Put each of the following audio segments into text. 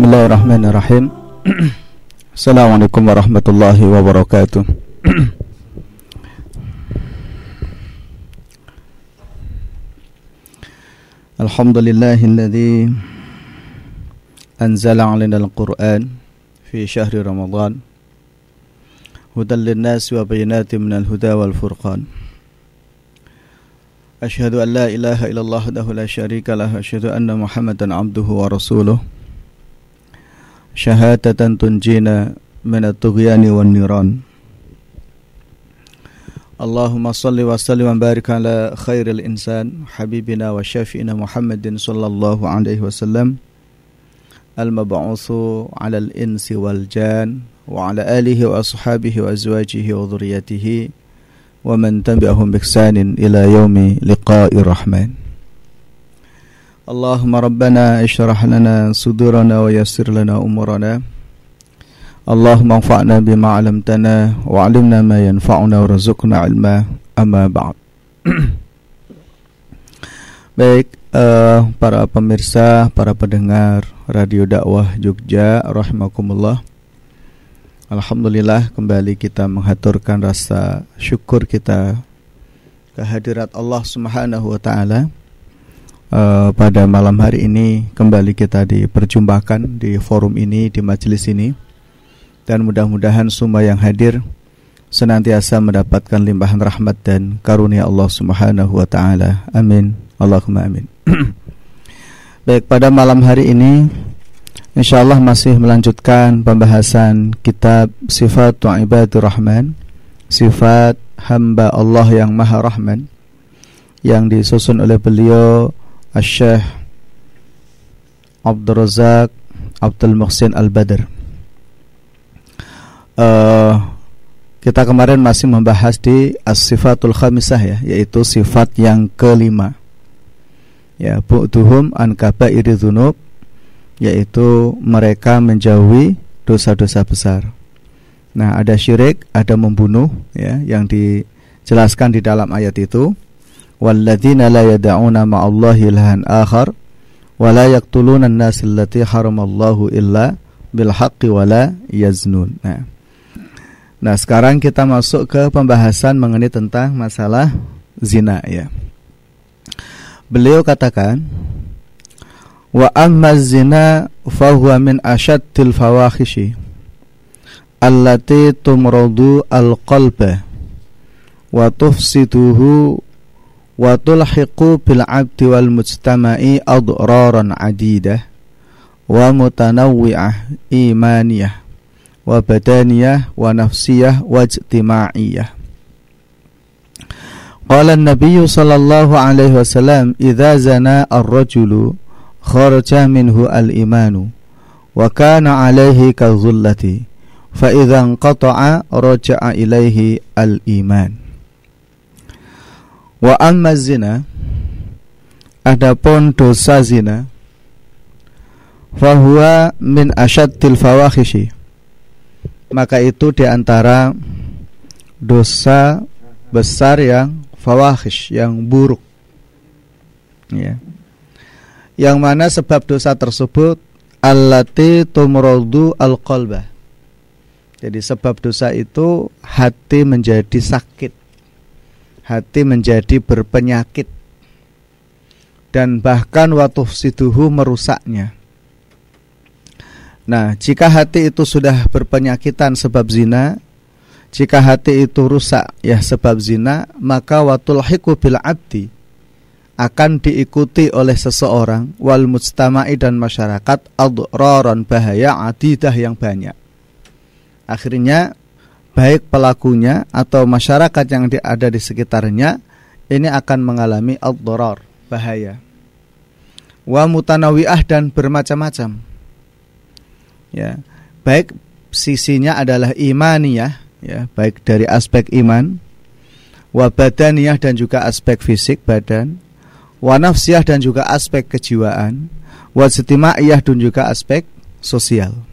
Bismillahirrahmanirrahim. Assalamualaikum warahmatullahi wabarakatuh. Alhamdulillahilladzi Anzala alina al-Quran Fi syahri Ramadan. Hudan linnas wa bayinati minal huda wal furqan. Ashhadu an la ilaha illallah dahu la syarika lah. Ashhadu anna muhammadan abduhu wa rasuluh. syahadatan tunjina min at-tughyani wan niran Allahumma salli wa sallim wa barik ala khairil insan habibina wa syafi'ina Muhammadin sallallahu alaihi wasallam al-mab'utsu 'ala al-insi wal jan wa 'ala alihi wa ashabihi wa azwajihi wa dhurriyyatihi wa man tabi'ahum bi ihsanin ila yaumi liqa'ir rahman اللهم ربنا اشرح لنا صدورنا ويسر لنا أمورنا اللهم انفعنا بما علمتنا وعلمنا ما ينفعنا ورزقنا علما أما بعد Baik uh, para pemirsa, para pendengar Radio Dakwah Jogja rahimakumullah. Alhamdulillah kembali kita menghaturkan rasa syukur kita kehadirat Allah Subhanahu wa taala uh, pada malam hari ini kembali kita diperjumpakan di forum ini di majelis ini dan mudah-mudahan semua yang hadir senantiasa mendapatkan limpahan rahmat dan karunia Allah Subhanahu wa taala. Amin. Allahumma amin. Baik, pada malam hari ini insyaallah masih melanjutkan pembahasan kitab Sifat Ibadur Rahman, sifat hamba Allah yang Maha Rahman yang disusun oleh beliau Al-Syekh Abdul Razak Abdul Muhsin Al-Badr uh, Kita kemarin masih membahas di As-Sifatul Khamisah ya Yaitu sifat yang kelima. Ya, bu'duhum an kabairi Yaitu mereka menjauhi dosa-dosa besar. Nah ada syirik, ada membunuh ya Yang dijelaskan di dalam ayat itu la yad'una ma'allahi ilahan akhar wa la yaqtuluna an-nas allati haramallahu illa bil haqqi wa la yaznun. Nah. Nah, sekarang kita masuk ke pembahasan mengenai tentang masalah zina ya. Beliau katakan wa amma zina fahuwa min ashaddil fawahishi allati tumradu al-qalba wa tufsiduhu wa tulhiqu bil 'abdi wal mujtama'i adraran 'adidah wa mutanawwi'ah imaniyah wa badaniyah wa nafsiyah wa ijtima'iyah. Qala an-nabiy sallallahu alaihi wasallam idza zana ar-rajulu kharaja minhu al-imanu wa kana alaihi kadhullati fa idza inqata'a raja'a ilaihi al-iman Wa amma zina Adapun dosa zina Fahuwa min asyaddil fawahishi. Maka itu di antara Dosa besar yang fawahish Yang buruk. Ya. Yang mana sebab dosa tersebut? Allati tumrodu al-qalbah. Jadi sebab dosa itu Hati menjadi sakit hati menjadi berpenyakit dan bahkan waktu situhu merusaknya. Nah, jika hati itu sudah berpenyakitan sebab zina, jika hati itu rusak ya sebab zina, maka watul hiku bil abdi akan diikuti oleh seseorang wal mujtama'i dan masyarakat adraran bahaya adidah yang banyak. Akhirnya baik pelakunya atau masyarakat yang ada di sekitarnya ini akan mengalami al bahaya. Wa mutanawiah dan bermacam-macam. Ya, baik sisinya adalah imaniyah, ya, baik dari aspek iman, wa badaniyah dan juga aspek fisik badan, wa nafsiyah dan juga aspek kejiwaan, wa dan juga aspek sosial.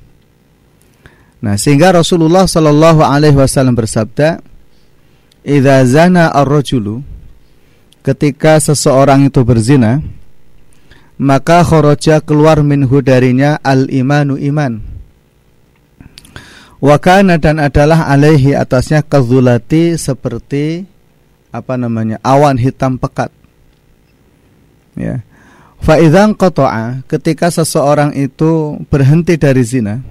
Nah, sehingga Rasulullah Shallallahu alaihi wasallam bersabda, "Idza zana ar-rajulu" ketika seseorang itu berzina, maka khoroja keluar minhu darinya al imanu iman wakana dan adalah alaihi atasnya kezulati seperti apa namanya awan hitam pekat. Ya. Faizang kotoa ketika seseorang itu berhenti dari zina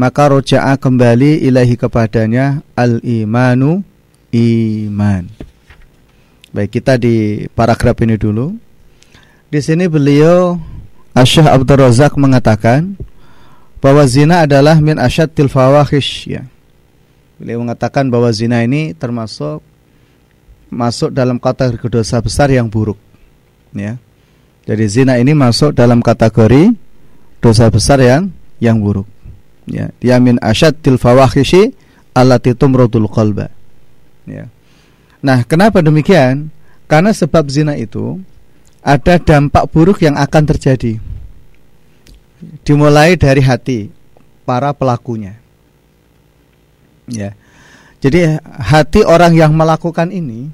maka roja'a kembali ilahi kepadanya al imanu iman baik kita di paragraf ini dulu di sini beliau Asyah Abdul Razak mengatakan bahwa zina adalah min asyadil fawahish ya. Beliau mengatakan bahwa zina ini termasuk masuk dalam kategori dosa besar yang buruk ya. Jadi zina ini masuk dalam kategori dosa besar yang yang buruk. Ya, dia min asyadil fawahishi allati tumradul qalba. Ya. Nah, kenapa demikian? Karena sebab zina itu ada dampak buruk yang akan terjadi. Dimulai dari hati para pelakunya. Ya. Jadi hati orang yang melakukan ini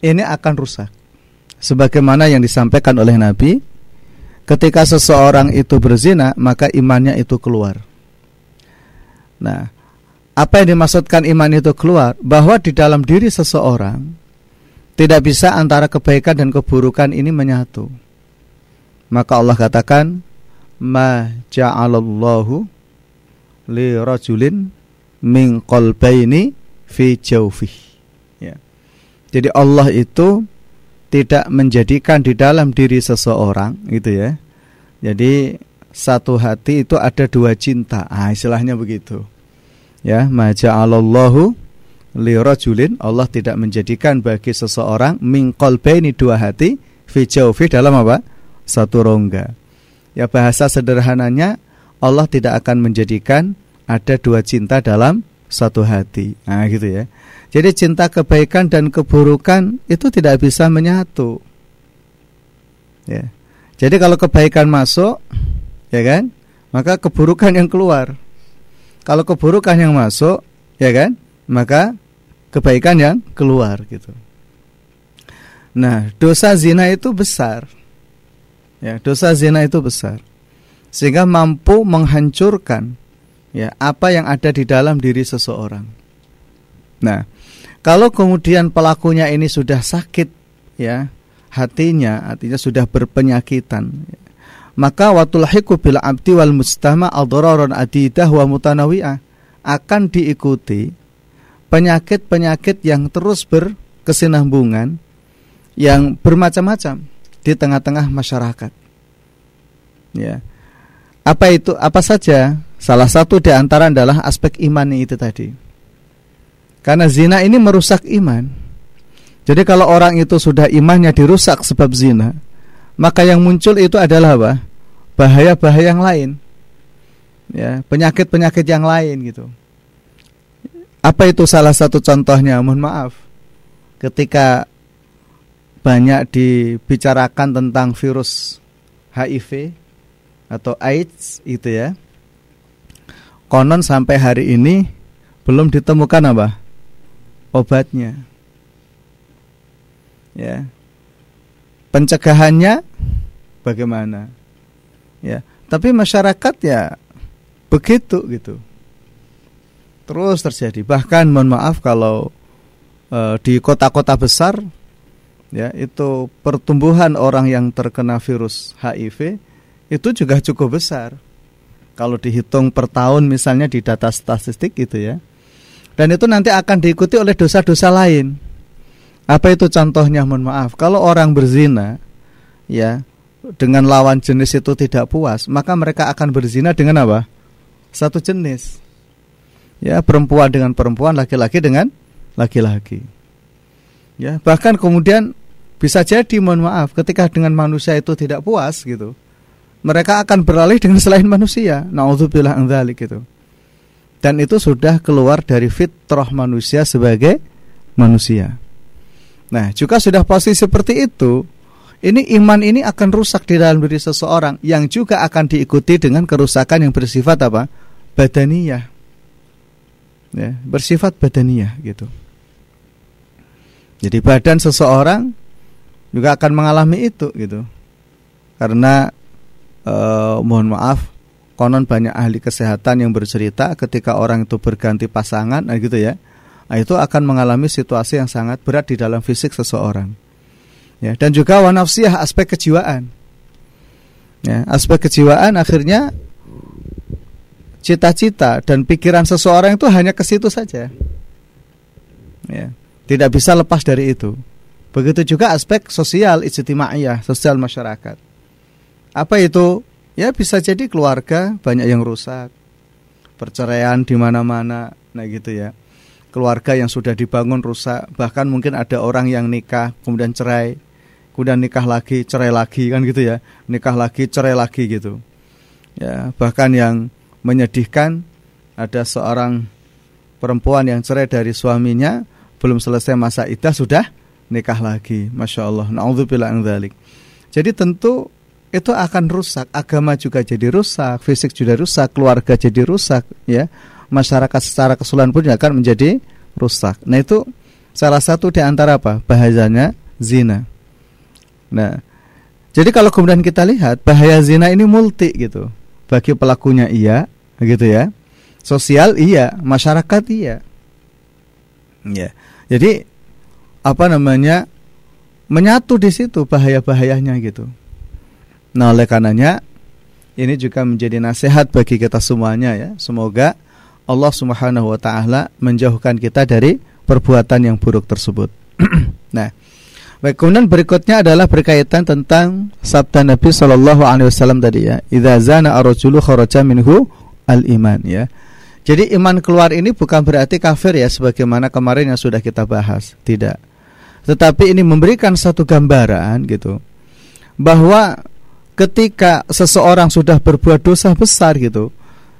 ini akan rusak. Sebagaimana yang disampaikan oleh Nabi, ketika seseorang itu berzina, maka imannya itu keluar. Nah, apa yang dimaksudkan iman itu keluar? Bahwa di dalam diri seseorang tidak bisa antara kebaikan dan keburukan ini menyatu. Maka Allah katakan, "Ma ja'alallahu li rajulin min qalbaini fi jawfih." Ya. Jadi Allah itu tidak menjadikan di dalam diri seseorang gitu ya. Jadi satu hati itu ada dua cinta. Ah, istilahnya begitu. Ya, ma ja'alallahu lirajulin Allah tidak menjadikan bagi seseorang min qalbaini dua hati fi jawfi dalam apa? satu rongga. Ya bahasa sederhananya Allah tidak akan menjadikan ada dua cinta dalam satu hati. Nah, gitu ya. Jadi cinta kebaikan dan keburukan itu tidak bisa menyatu. Ya. Jadi kalau kebaikan masuk, ya kan? Maka keburukan yang keluar. Kalau keburukan yang masuk, ya kan? Maka kebaikan yang keluar gitu. Nah, dosa zina itu besar. Ya, dosa zina itu besar. Sehingga mampu menghancurkan ya apa yang ada di dalam diri seseorang. Nah, kalau kemudian pelakunya ini sudah sakit ya, hatinya artinya sudah berpenyakitan. Ya, maka watulhiku bil abdi wal mustama adrarun adidah wa mutanawi'ah akan diikuti penyakit-penyakit yang terus berkesinambungan yang bermacam-macam di tengah-tengah masyarakat. Ya. Apa itu? Apa saja? Salah satu di antara adalah aspek iman itu tadi. Karena zina ini merusak iman. Jadi kalau orang itu sudah imannya dirusak sebab zina, maka yang muncul itu adalah apa? Bahaya-bahaya yang lain. Ya, penyakit-penyakit yang lain gitu. Apa itu salah satu contohnya? Mohon maaf. Ketika banyak dibicarakan tentang virus HIV atau AIDS itu ya. Konon sampai hari ini belum ditemukan apa? Obatnya. Ya. Pencegahannya bagaimana? Ya, tapi masyarakat ya begitu gitu terus terjadi. Bahkan mohon maaf kalau e, di kota-kota besar ya itu pertumbuhan orang yang terkena virus HIV itu juga cukup besar. Kalau dihitung per tahun misalnya di data statistik gitu ya. Dan itu nanti akan diikuti oleh dosa-dosa lain. Apa itu contohnya mohon maaf. Kalau orang berzina ya dengan lawan jenis itu tidak puas, maka mereka akan berzina dengan apa? Satu jenis ya perempuan dengan perempuan, laki-laki dengan laki-laki. Ya, bahkan kemudian bisa jadi mohon maaf ketika dengan manusia itu tidak puas gitu. Mereka akan beralih dengan selain manusia. Nauzubillah dzalik gitu. Dan itu sudah keluar dari fitrah manusia sebagai manusia. Nah, juga sudah posisi seperti itu, ini iman ini akan rusak di dalam diri seseorang yang juga akan diikuti dengan kerusakan yang bersifat apa? badaniyah ya, bersifat badaniyah gitu. Jadi badan seseorang juga akan mengalami itu gitu. karena eh, mohon maaf konon banyak ahli kesehatan yang bercerita ketika orang itu berganti pasangan nah gitu ya. Nah, itu akan mengalami situasi yang sangat berat di dalam fisik seseorang. Ya dan juga wanafsiyah aspek kejiwaan. Ya aspek kejiwaan akhirnya cita-cita dan pikiran seseorang itu hanya ke situ saja. Ya tidak bisa lepas dari itu. Begitu juga aspek sosial ijtimaiyah sosial masyarakat. Apa itu ya bisa jadi keluarga banyak yang rusak. Perceraian di mana-mana nah gitu ya. Keluarga yang sudah dibangun rusak bahkan mungkin ada orang yang nikah kemudian cerai kemudian nikah lagi cerai lagi kan gitu ya. Nikah lagi cerai lagi gitu. Ya bahkan yang menyedihkan ada seorang perempuan yang cerai dari suaminya belum selesai masa idah sudah nikah lagi. Masya Allah. Naudzubillah jadi tentu itu akan rusak agama juga jadi rusak fisik juga rusak keluarga jadi rusak ya. Masyarakat secara keseluruhan pun akan menjadi rusak. Nah itu salah satu di antara apa? Bahayanya zina. Nah jadi kalau kemudian kita lihat bahaya zina ini multi gitu. Bagi pelakunya iya gitu ya. Sosial iya masyarakat iya. Ya. Jadi apa namanya menyatu di situ bahaya-bahayanya gitu Nah oleh karenanya ini juga menjadi nasihat bagi kita semuanya ya. Semoga Allah Subhanahu wa taala menjauhkan kita dari perbuatan yang buruk tersebut. nah, baik kemudian berikutnya adalah berkaitan tentang sabda Nabi Shallallahu alaihi wasallam tadi ya. Idza zana ar-rajulu kharaja minhu al-iman ya. Jadi iman keluar ini bukan berarti kafir ya sebagaimana kemarin yang sudah kita bahas, tidak. Tetapi ini memberikan satu gambaran gitu bahwa ketika seseorang sudah berbuat dosa besar gitu.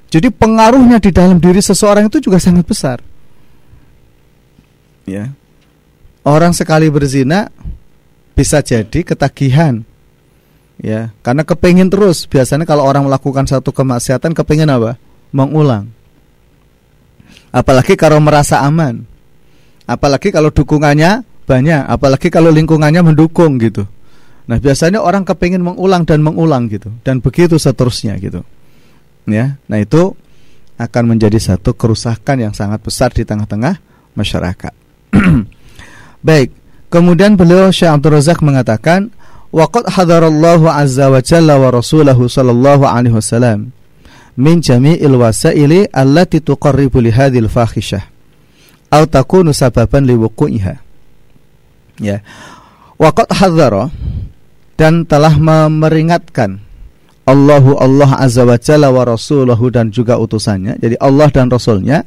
Jadi pengaruhnya di dalam diri seseorang itu juga sangat besar. Ya. Orang sekali berzina bisa jadi ketagihan. Ya, karena kepingin terus. Biasanya kalau orang melakukan satu kemaksiatan kepingin apa? Mengulang. Apalagi kalau merasa aman. Apalagi kalau dukungannya banyak, apalagi kalau lingkungannya mendukung gitu. Nah biasanya orang kepingin mengulang dan mengulang gitu dan begitu seterusnya gitu. Ya, nah itu akan menjadi satu kerusakan yang sangat besar di tengah-tengah masyarakat. Baik, kemudian beliau Syekh Abdul Razak mengatakan waqad hadarallahu azza wa jalla wa rasulahu sallallahu alaihi wasallam min jami'il wasaili allati tuqarribu li hadhil fahisyah atau takunu sababan liwuqu'iha. Ya. Waqad hadzara dan telah memperingatkan Allahu Allah Azza wa Jalla wa Rasuluhu dan juga utusannya. Jadi Allah dan Rasulnya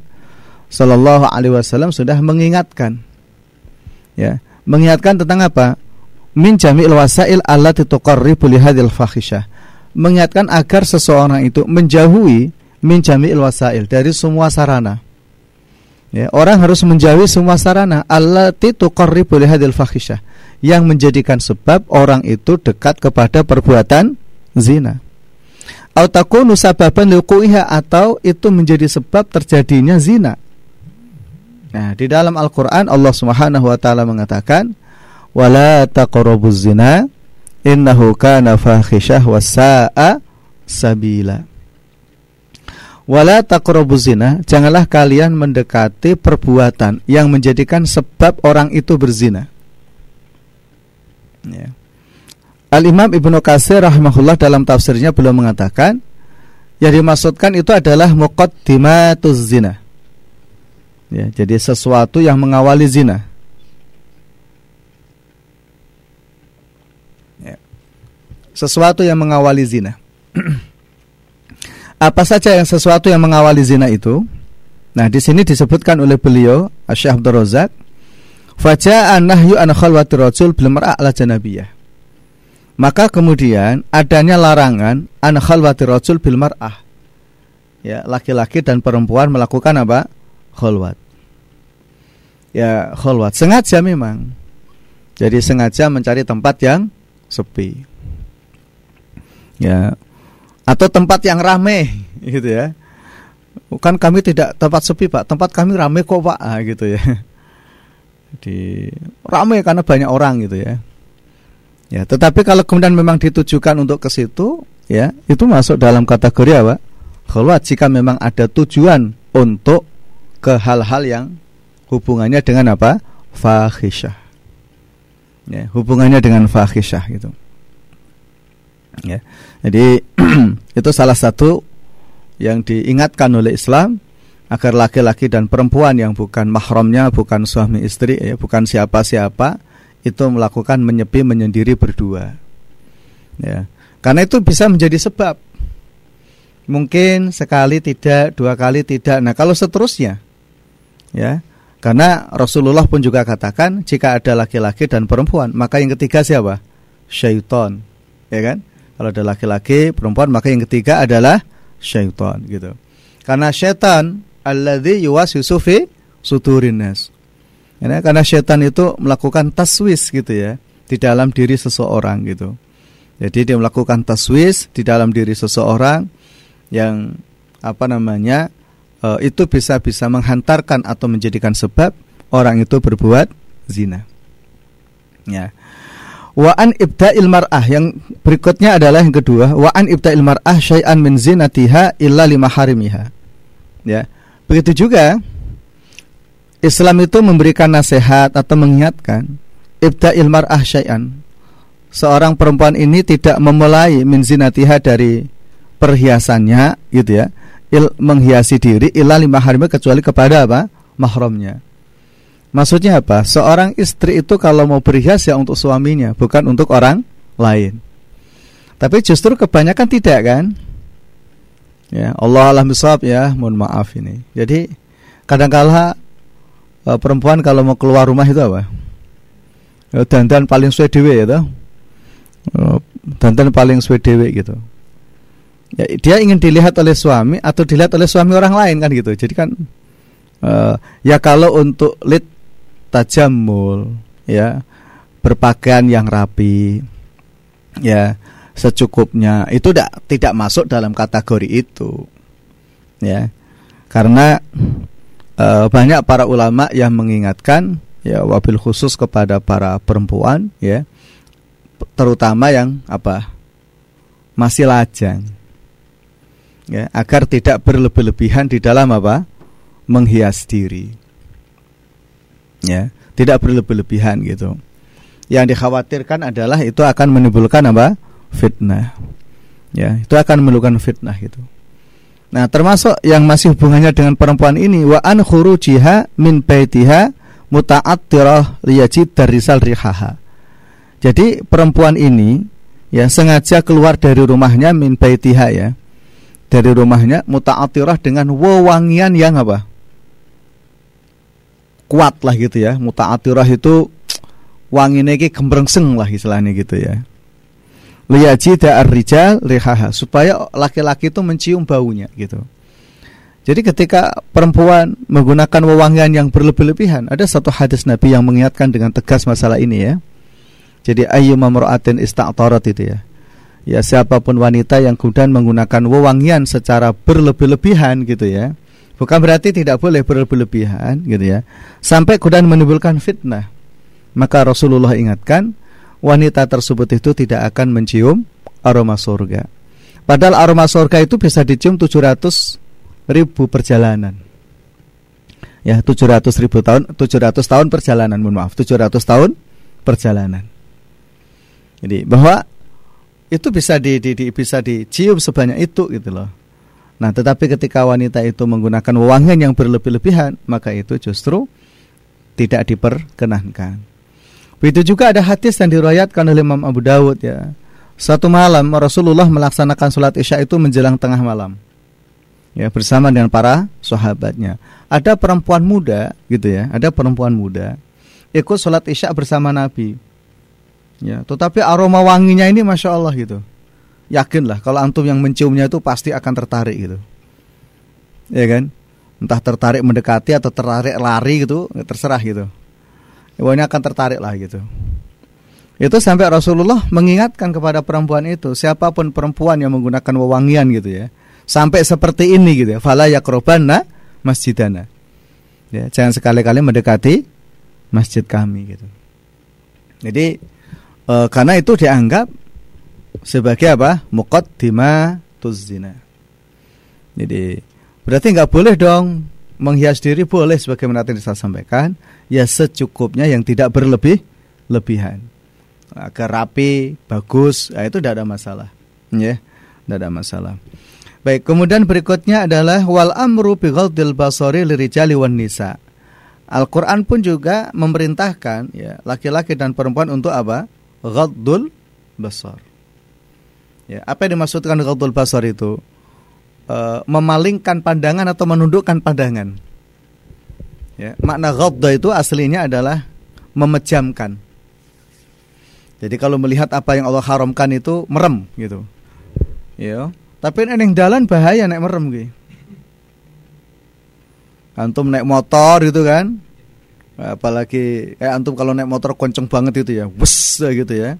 Sallallahu Alaihi Wasallam sudah mengingatkan, ya, mengingatkan tentang apa? Min jami'il wasail allati tuqarribu li hadhil fahisyah. Mengingatkan agar seseorang itu menjauhi min jami'il wasail dari semua sarana. Ya, orang harus menjauhi semua sarana allati tuqarribu li hadhil fahisyah yang menjadikan sebab orang itu dekat kepada perbuatan zina. Autakunu sababan atau itu menjadi sebab terjadinya zina. Nah, di dalam Al-Qur'an Allah Subhanahu wa taala mengatakan, "Wala taqrabuz zina innahu kana fahisyah wa sa'a sabila." Wala taqrabuz zina, janganlah kalian mendekati perbuatan yang menjadikan sebab orang itu berzina. Ya. Al Imam Ibnu Katsir rahimahullah dalam tafsirnya belum mengatakan yang dimaksudkan itu adalah muqaddimatuz zina. Ya, jadi sesuatu yang mengawali zina. Ya. Sesuatu yang mengawali zina. Apa saja yang sesuatu yang mengawali zina itu? Nah, di sini disebutkan oleh beliau Syekh Abdul Razak Faja'a nahyu an khalwati rajul bil mar'ah ala janabiyah. Maka kemudian adanya larangan an khalwati rajul bil mar'ah. Ya, laki-laki dan perempuan melakukan apa? Khalwat. Ya, khalwat sengaja memang. Jadi sengaja mencari tempat yang sepi. Ya. Atau tempat yang ramai gitu ya. Kan kami tidak tempat sepi, Pak. Tempat kami ramai kok, Pak. Ah, gitu ya di ramai karena banyak orang gitu ya. Ya, tetapi kalau kemudian memang ditujukan untuk ke situ, ya, itu masuk dalam kategori apa? Khulwat jika memang ada tujuan untuk ke hal-hal yang hubungannya dengan apa? Fahisyah. Ya, hubungannya dengan fahisyah gitu. Ya. Jadi itu salah satu yang diingatkan oleh Islam agar laki-laki dan perempuan yang bukan mahramnya, bukan suami istri, ya, bukan siapa-siapa itu melakukan menyepi menyendiri berdua. Ya. Karena itu bisa menjadi sebab. Mungkin sekali tidak, dua kali tidak. Nah, kalau seterusnya ya. Karena Rasulullah pun juga katakan jika ada laki-laki dan perempuan, maka yang ketiga siapa? Syaitan. Ya kan? Kalau ada laki-laki, perempuan, maka yang ketiga adalah syaitan gitu. Karena syaitan alladzi yuwaswisu fi sudurin nas. Ya, karena setan itu melakukan taswis gitu ya di dalam diri seseorang gitu. Jadi dia melakukan taswis di dalam diri seseorang yang apa namanya e, itu bisa bisa menghantarkan atau menjadikan sebab orang itu berbuat zina. Ya. Wa an ibda'il mar'ah yang berikutnya adalah yang kedua wa an ibda'il mar'ah syai'an min zinatiha illa lima harimiha. Ya. Begitu juga Islam itu memberikan nasihat atau mengingatkan ibda'il mar'ah syai'an. Seorang perempuan ini tidak memulai min zinatiha dari perhiasannya gitu ya. Il, menghiasi diri illa lima harimi kecuali kepada apa? mahramnya. Maksudnya apa? Seorang istri itu kalau mau berhias ya untuk suaminya, bukan untuk orang lain. Tapi justru kebanyakan tidak kan? Ya, Allah alam ya, mohon maaf ini. Jadi kadang-kala uh, perempuan kalau mau keluar rumah itu apa? Uh, dandan paling suwe dewe ya. Uh, dandan paling suwe gitu. Ya, dia ingin dilihat oleh suami atau dilihat oleh suami orang lain kan gitu. Jadi kan uh, ya kalau untuk lit tajamul ya berpakaian yang rapi ya secukupnya. Itu tidak tidak masuk dalam kategori itu ya. Karena e, banyak para ulama yang mengingatkan ya wabil khusus kepada para perempuan ya terutama yang apa masih lajang ya agar tidak berlebih-lebihan di dalam apa menghias diri ya tidak berlebih-lebihan gitu yang dikhawatirkan adalah itu akan menimbulkan apa fitnah ya itu akan menimbulkan fitnah gitu Nah, termasuk yang masih hubungannya dengan perempuan ini wa an khurujiha min baitiha muta'attirah liyajid darisal rihaha. Jadi perempuan ini ya sengaja keluar dari rumahnya min baitiha ya. Dari rumahnya muta'attirah dengan wewangian yang apa? Kuat lah gitu ya. Muta'attirah itu wanginya iki gemrengseng lah istilahnya gitu ya liyajida ar-rijal rihaha supaya laki-laki itu mencium baunya gitu. Jadi ketika perempuan menggunakan wewangian yang berlebih-lebihan, ada satu hadis Nabi yang mengingatkan dengan tegas masalah ini ya. Jadi ayyuma mar'atin ista'tarat itu ya. Ya siapa pun wanita yang kemudian menggunakan wewangian secara berlebih-lebihan gitu ya. Bukan berarti tidak boleh berlebih-lebihan gitu ya. Sampai kemudian menimbulkan fitnah. Maka Rasulullah ingatkan wanita tersebut itu tidak akan mencium aroma surga. Padahal aroma surga itu bisa dicium 700 ribu perjalanan. Ya, 700 ribu tahun, 700 tahun perjalanan, mohon maaf, 700 tahun perjalanan. Jadi bahwa itu bisa di, di, di bisa dicium sebanyak itu gitu loh. Nah, tetapi ketika wanita itu menggunakan wewangian yang berlebih-lebihan, maka itu justru tidak diperkenankan. Begitu juga ada hadis yang diriwayatkan oleh Imam Abu Dawud ya. Satu malam Rasulullah melaksanakan sholat isya itu menjelang tengah malam. Ya, bersama dengan para sahabatnya. Ada perempuan muda gitu ya, ada perempuan muda ikut sholat isya bersama Nabi. Ya, tetapi aroma wanginya ini masya Allah gitu. Yakinlah kalau antum yang menciumnya itu pasti akan tertarik gitu. Ya kan? Entah tertarik mendekati atau tertarik lari gitu, terserah gitu ini akan tertarik lah gitu. Itu sampai Rasulullah mengingatkan kepada perempuan itu, siapa pun perempuan yang menggunakan wewangian gitu ya. Sampai seperti ini gitu ya. Fala yakrobanna masjidana. Ya, jangan sekali-kali mendekati masjid kami gitu. Jadi e, karena itu dianggap sebagai apa? Muqaddimatuz zina. Jadi berarti nggak boleh dong menghias diri boleh sebagaimana tadi saya sampaikan. Ya secukupnya yang tidak berlebih lebihan. Agar rapi bagus nah, itu tidak ada masalah. Ya tidak ada masalah. Baik kemudian berikutnya adalah wal amru bi ghadil basari lirijali wan nisa. Al-Qur'an pun juga memerintahkan ya laki-laki dan perempuan untuk apa? Ghadul basar ya apa yang dimaksudkan ghadul basar itu e, memalingkan pandangan atau menundukkan pandangan. Ya, makna ghadda itu aslinya adalah memejamkan. Jadi kalau melihat apa yang Allah haramkan itu merem gitu. Ya. Tapi yang jalan bahaya naik merem gitu. Antum naik motor gitu kan. Apalagi kayak antum kalau naik motor kenceng banget itu ya, wes gitu ya.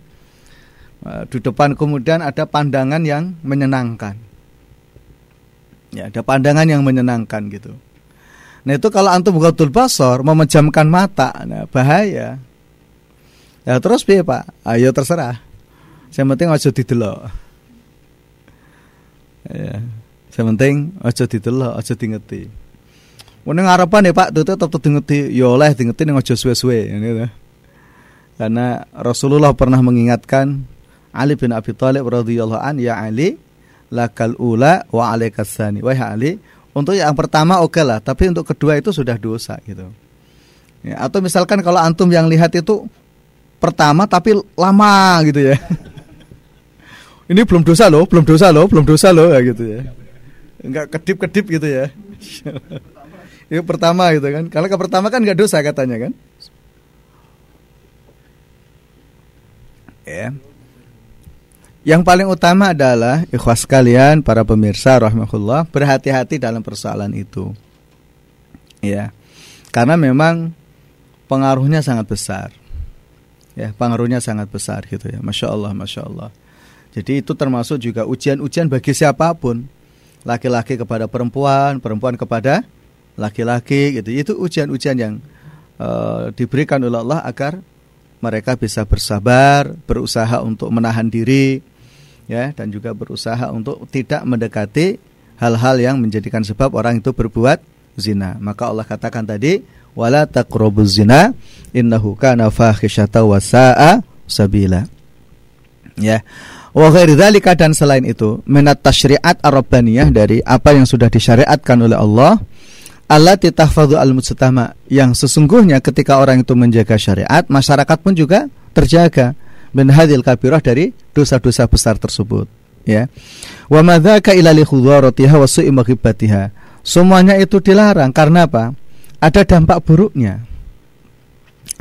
Di depan kemudian ada pandangan yang menyenangkan. Ya, ada pandangan yang menyenangkan gitu. Nah itu kalau antum bukatul basor memejamkan mata, nah bahaya. Ya terus piye Pak? Ayo terserah. Yang penting aja didelok. Ya. Yang penting aja didelok, aja dingeti. Mun ngarepan ya Pak, tetep tetep dingeti, ya oleh dingeti ning aja suwe-suwe gitu. Karena Rasulullah pernah mengingatkan Ali bin Abi Thalib radhiyallahu an, ya Ali, lakal ula wa alaikasani. Wahai Ali, untuk yang pertama oke lah, tapi untuk kedua itu sudah dosa gitu. Ya, atau misalkan kalau antum yang lihat itu pertama tapi lama gitu ya. Ini belum dosa loh, belum dosa loh, belum dosa loh ya gitu ya. Enggak kedip-kedip gitu ya. Itu pertama gitu kan. Kalau ke pertama kan enggak dosa katanya kan. Ya. Yang paling utama adalah ikhwas kalian para pemirsa rahmatullah berhati-hati dalam persoalan itu. Ya. Karena memang pengaruhnya sangat besar. Ya, pengaruhnya sangat besar gitu ya. Masya Allah, Masya Allah. Jadi itu termasuk juga ujian-ujian bagi siapa pun. Laki-laki kepada perempuan, perempuan kepada laki-laki gitu. Itu ujian-ujian yang uh, diberikan oleh Allah agar mereka bisa bersabar, berusaha untuk menahan diri, ya dan juga berusaha untuk tidak mendekati hal-hal yang menjadikan sebab orang itu berbuat zina. Maka Allah katakan tadi wala taqrabuz zina innahu kana fahisyata wa sa'a sabila. Ya. Wa ghairi dan selain itu minat tasyri'at ar-rabbaniyah dari apa yang sudah disyariatkan oleh Allah Allah tahfadhu al-mujtama yang sesungguhnya ketika orang itu menjaga syariat masyarakat pun juga terjaga min kabirah dari dosa-dosa besar tersebut ya. Wa madzaka ila li wa su'i semuanya itu dilarang karena apa? Ada dampak buruknya.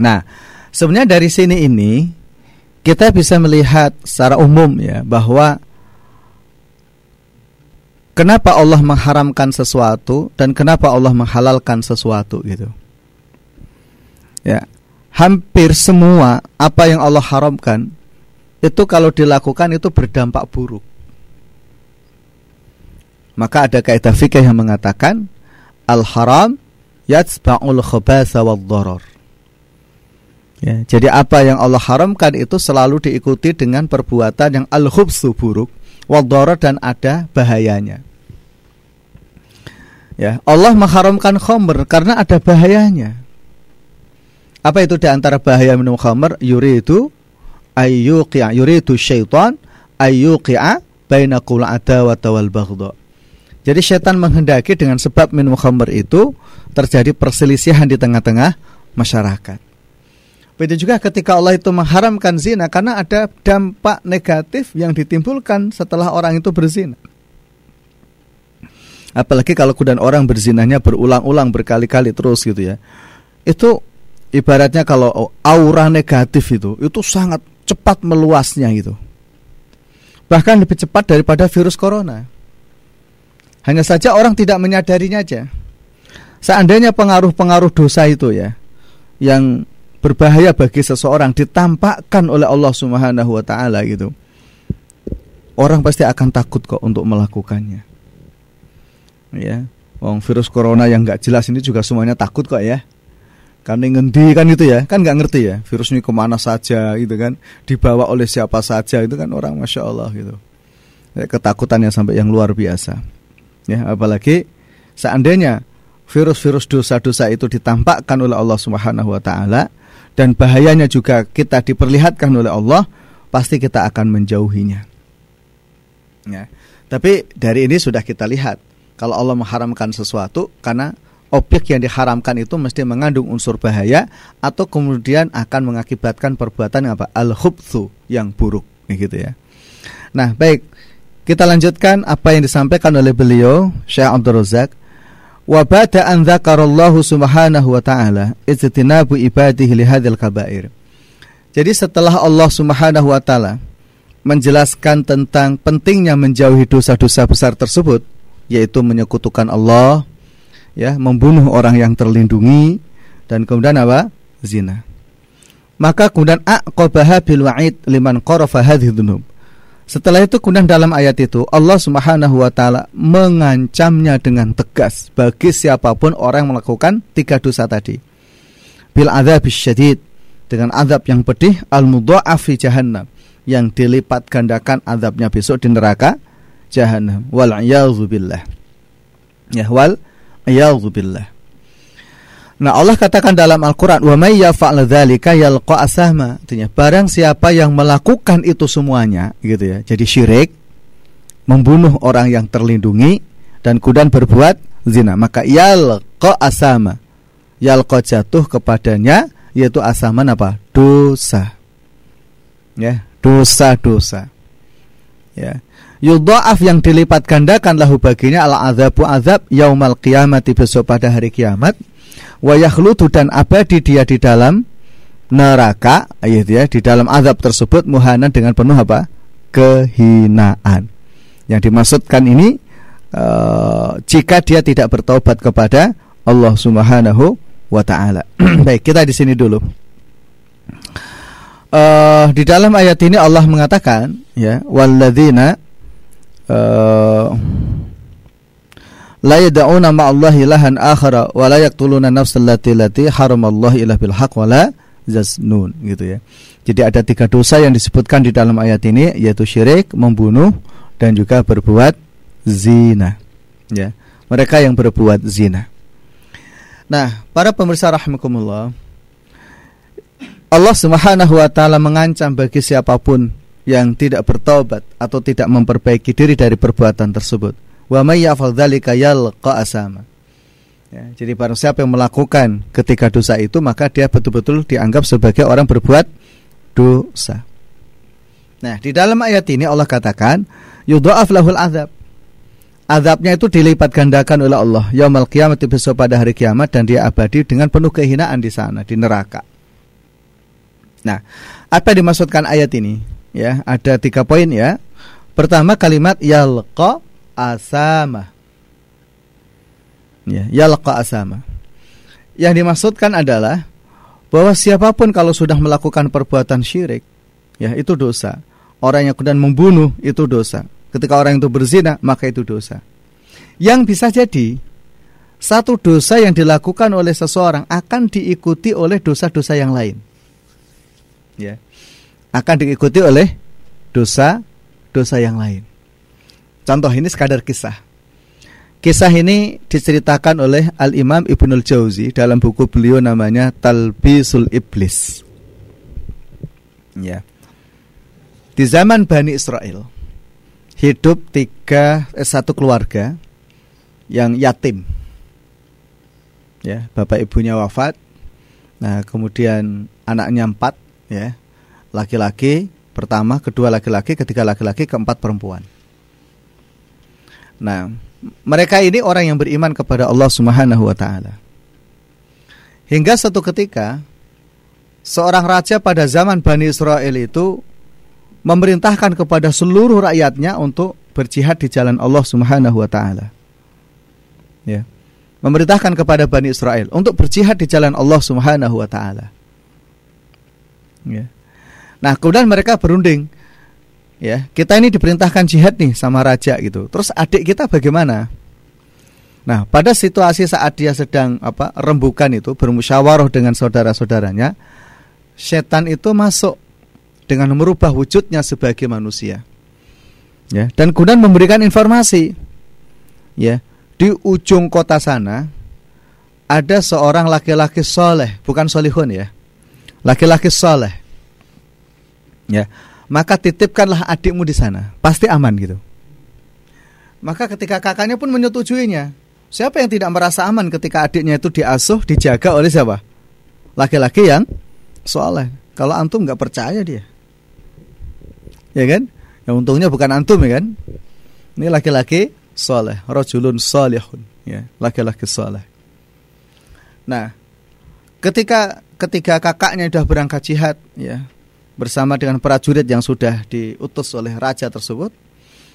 Nah sebenarnya dari sini ini kita bisa melihat secara umum ya bahwa kenapa Allah mengharamkan sesuatu dan kenapa Allah menghalalkan sesuatu gitu. Ya hampir semua apa yang Allah haramkan itu kalau dilakukan itu berdampak buruk. Maka ada kaidah fikih yang mengatakan al-haram yatsba'ul khabasa wad Ya, jadi apa yang Allah haramkan itu selalu diikuti dengan perbuatan yang al-khubsu buruk, wad dan ada bahayanya. Ya, Allah mengharamkan khamr karena ada bahayanya. Apa itu di antara bahaya minum khamr? Yuridu ayyuqi'a yuridu syaitan ayyuqi'a bainaqul adawata wal baghdha. Jadi setan menghendaki dengan sebab minum khamr itu terjadi perselisihan di tengah-tengah masyarakat. Begitu juga ketika Allah itu mengharamkan zina karena ada dampak negatif yang ditimbulkan setelah orang itu berzina. Apalagi kalau kemudian orang berzinanya berulang-ulang berkali-kali terus gitu ya. Itu ibaratnya kalau aura negatif itu itu sangat cepat meluasnya gitu. Bahkan lebih cepat daripada virus corona. Hanya saja orang tidak menyadarinya aja. Seandainya pengaruh-pengaruh dosa itu ya yang berbahaya bagi seseorang ditampakkan oleh Allah Subhanahu wa taala gitu. Orang pasti akan takut kok untuk melakukannya. Ya. Wong virus corona yang nggak jelas ini juga semuanya takut kok ya Kan ngendi kan itu ya, kan nggak ngerti ya virus ini ke mana saja gitu kan, dibawa oleh siapa saja itu kan orang masya Allah gitu. Ya, ketakutannya sampai yang luar biasa. Ya, apalagi seandainya virus-virus dosa-dosa itu ditampakkan oleh Allah Subhanahu wa taala dan bahayanya juga kita diperlihatkan oleh Allah, pasti kita akan menjauhinya. Ya. Tapi dari ini sudah kita lihat kalau Allah mengharamkan sesuatu karena objek yang diharamkan itu mesti mengandung unsur bahaya atau kemudian akan mengakibatkan perbuatan apa al-khubthu yang buruk gitu ya. Nah, baik. Kita lanjutkan apa yang disampaikan oleh beliau Syekh Abdul Razak. Wa bada an dzakarallahu subhanahu wa ta'ala ijtinabu ibadihi li hadzal kabair. Jadi setelah Allah Subhanahu wa taala menjelaskan tentang pentingnya menjauhi dosa-dosa besar tersebut yaitu menyekutukan Allah, ya, membunuh orang yang terlindungi dan kemudian apa? zina. Maka kemudian aqabaha bil wa'id liman qarafa hadhihi. Setelah itu kemudian dalam ayat itu Allah Subhanahu wa taala mengancamnya dengan tegas bagi siapa pun orang yang melakukan tiga dosa tadi. Bil adzab syadid dengan azab yang pedih al mudha'af jahannam yang dilipat gandakan azabnya besok di neraka jahanam wal billah. Ya wal billah. Nah Allah katakan dalam Al-Quran wa may artinya barang siapa yang melakukan itu semuanya gitu ya jadi syirik membunuh orang yang terlindungi dan kemudian berbuat zina maka yalqa asama yalqa jatuh kepadanya yaitu asaman apa? Dosa. Ya dosa-dosa. Ya yudha'af yang dilipat gandakan lahu baginya al azabu azab yaumal qiyamati besok pada hari kiamat wa yakhludu dan abadi dia di dalam neraka ya di dalam azab tersebut muhanan dengan penuh apa kehinaan yang dimaksudkan ini uh, jika dia tidak bertobat kepada Allah Subhanahu wa taala. Baik, kita di sini dulu. Uh, di dalam ayat ini Allah mengatakan ya walladzina uh, la yad'una ma'allahi ilahan akhara wa la yaqtuluna nafsal lati lati haramallahu illa bil haqq wa la gitu ya. Jadi ada tiga dosa yang disebutkan di dalam ayat ini yaitu syirik, membunuh dan juga berbuat zina. Ya. Mereka yang berbuat zina. Nah, para pemirsa rahimakumullah, Allah Subhanahu wa taala mengancam bagi siapa pun yang tidak bertobat atau tidak memperbaiki diri dari perbuatan tersebut Wa may yaf'al dzalika yalqa asama. Ya, jadi barang siapa yang melakukan ketika dosa itu maka dia betul-betul dianggap sebagai orang berbuat dosa. Nah, di dalam ayat ini Allah katakan yudha'af lahul azab. Azabnya itu dilipat gandakan oleh Allah yaumul kiamat besok pada hari kiamat dan dia abadi dengan penuh kehinaan di sana di neraka. Nah, apa yang dimaksudkan ayat ini? Ya, ada tiga poin ya. Pertama kalimat yalqa asama. Ya, yalqa asama. Yang dimaksudkan adalah bahwa siapa pun kalau sudah melakukan perbuatan syirik, ya itu dosa. Orang yang kemudian membunuh itu dosa. Ketika orang itu berzina, maka itu dosa. Yang bisa jadi satu dosa yang dilakukan oleh seseorang akan diikuti oleh dosa-dosa yang lain. Ya. Akan diikuti oleh dosa-dosa yang lain. Contoh ini sekadar kisah. Kisah ini diceritakan oleh Al-Imam Ibnul Jauzi dalam buku beliau namanya Talbisul Iblis. Ya. Di zaman Bani Israel hidup tiga eh, satu keluarga yang yatim. Ya, bapak ibunya wafat. Nah, kemudian anaknya empat, ya, laki-laki pertama, kedua laki-laki, ketiga laki-laki, keempat perempuan. Nah, mereka ini orang yang beriman kepada Allah Subhanahu wa taala. Hingga suatu ketika seorang raja pada zaman Bani Israel itu memerintahkan kepada seluruh rakyatnya untuk berjihad di jalan Allah Subhanahu wa taala. Ya. Memerintahkan kepada Bani Israel untuk berjihad di jalan Allah Subhanahu wa taala. Ya. Nah, kemudian mereka berunding, ya kita ini diperintahkan jihad nih sama raja gitu terus adik kita bagaimana Nah, pada situasi saat dia sedang apa rembukan itu bermusyawarah dengan saudara-saudaranya, setan itu masuk dengan merubah wujudnya sebagai manusia. Ya, dan kemudian memberikan informasi. Ya, di ujung kota sana ada seorang laki-laki soleh, bukan solihun ya, laki-laki soleh. Ya, maka titipkanlah adikmu di sana, pasti aman gitu. Maka ketika kakaknya pun menyetujuinya, Siapa yang tidak merasa aman ketika adiknya itu diasuh, dijaga oleh siapa? Laki-laki yang soleh. Kalau antum nggak percaya dia, ya kan? Ya untungnya bukan antum ya kan? Ini laki-laki soleh, rojulun solehun, ya laki-laki soleh. Nah, ketika ketika kakaknya sudah berangkat jihad, ya bersama dengan prajurit yang sudah diutus oleh raja tersebut,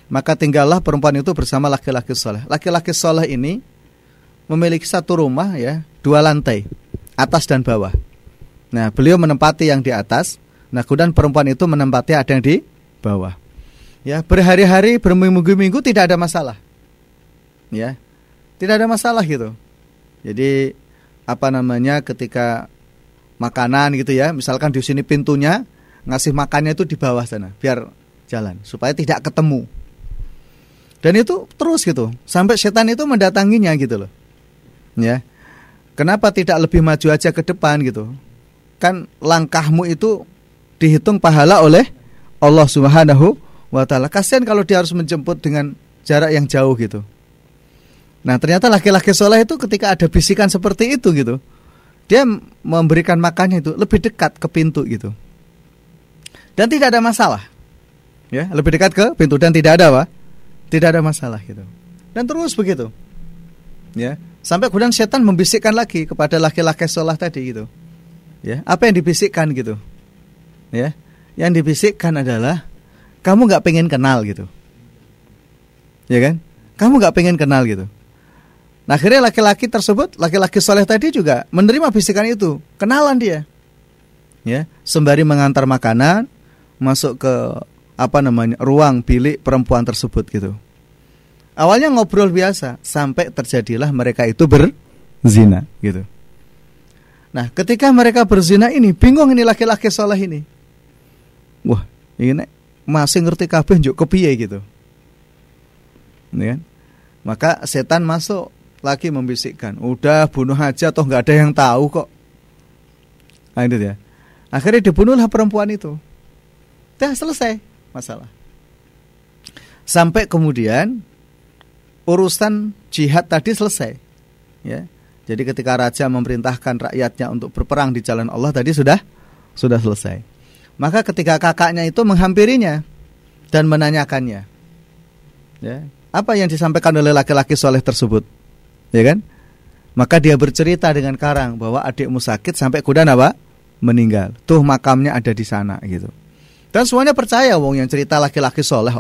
maka tinggallah perempuan itu bersama laki-laki soleh. Laki-laki soleh ini memiliki satu rumah ya, dua lantai, atas dan bawah. Nah, beliau menempati yang di atas. Nah, kemudian perempuan itu menempati ada yang di bawah. Ya, berhari-hari, berminggu-minggu tidak ada masalah. Ya, tidak ada masalah gitu. Jadi apa namanya ketika makanan gitu ya, misalkan di sini pintunya ngasih makannya itu di bawah sana, biar jalan supaya tidak ketemu. Dan itu terus gitu, sampai setan itu mendatanginya gitu loh. Ya. Kenapa tidak lebih maju aja ke depan gitu? Kan langkahmu itu dihitung pahala oleh Allah Subhanahu wa taala. Kasihan kalau dia harus menjemput dengan jarak yang jauh gitu. Nah, ternyata laki-laki soleh itu ketika ada bisikan seperti itu gitu, dia memberikan makannya itu lebih dekat ke pintu gitu. Dan tidak ada masalah. Ya, lebih dekat ke pintu dan tidak ada apa? Tidak ada masalah gitu. Dan terus begitu. Ya. Sampai kemudian setan membisikkan lagi kepada laki-laki sholat tadi gitu. Ya, apa yang dibisikkan gitu? Ya, yang dibisikkan adalah kamu nggak pengen kenal gitu. Ya kan? Kamu nggak pengen kenal gitu. Nah, akhirnya laki-laki tersebut, laki-laki soleh tadi juga menerima bisikan itu, kenalan dia. Ya, sembari mengantar makanan masuk ke apa namanya ruang bilik perempuan tersebut gitu. Awalnya ngobrol biasa sampai terjadilah mereka itu berzina gitu. Nah, ketika mereka berzina ini bingung ini laki-laki soleh ini. Wah, ini masih ngerti kabeh njuk kepiye gitu. Ini kan? Maka setan masuk lagi membisikkan, udah bunuh aja toh nggak ada yang tahu kok. Nah, itu ya. Akhirnya dibunuhlah perempuan itu. Dah selesai masalah. Sampai kemudian urusan jihad tadi selesai. Ya. Jadi ketika raja memerintahkan rakyatnya untuk berperang di jalan Allah tadi sudah sudah selesai. Maka ketika kakaknya itu menghampirinya dan menanyakannya, ya, apa yang disampaikan oleh laki-laki soleh tersebut, ya kan? Maka dia bercerita dengan karang bahwa adikmu sakit sampai kuda apa? Meninggal. Tuh makamnya ada di sana gitu. Dan semuanya percaya wong yang cerita laki-laki soleh.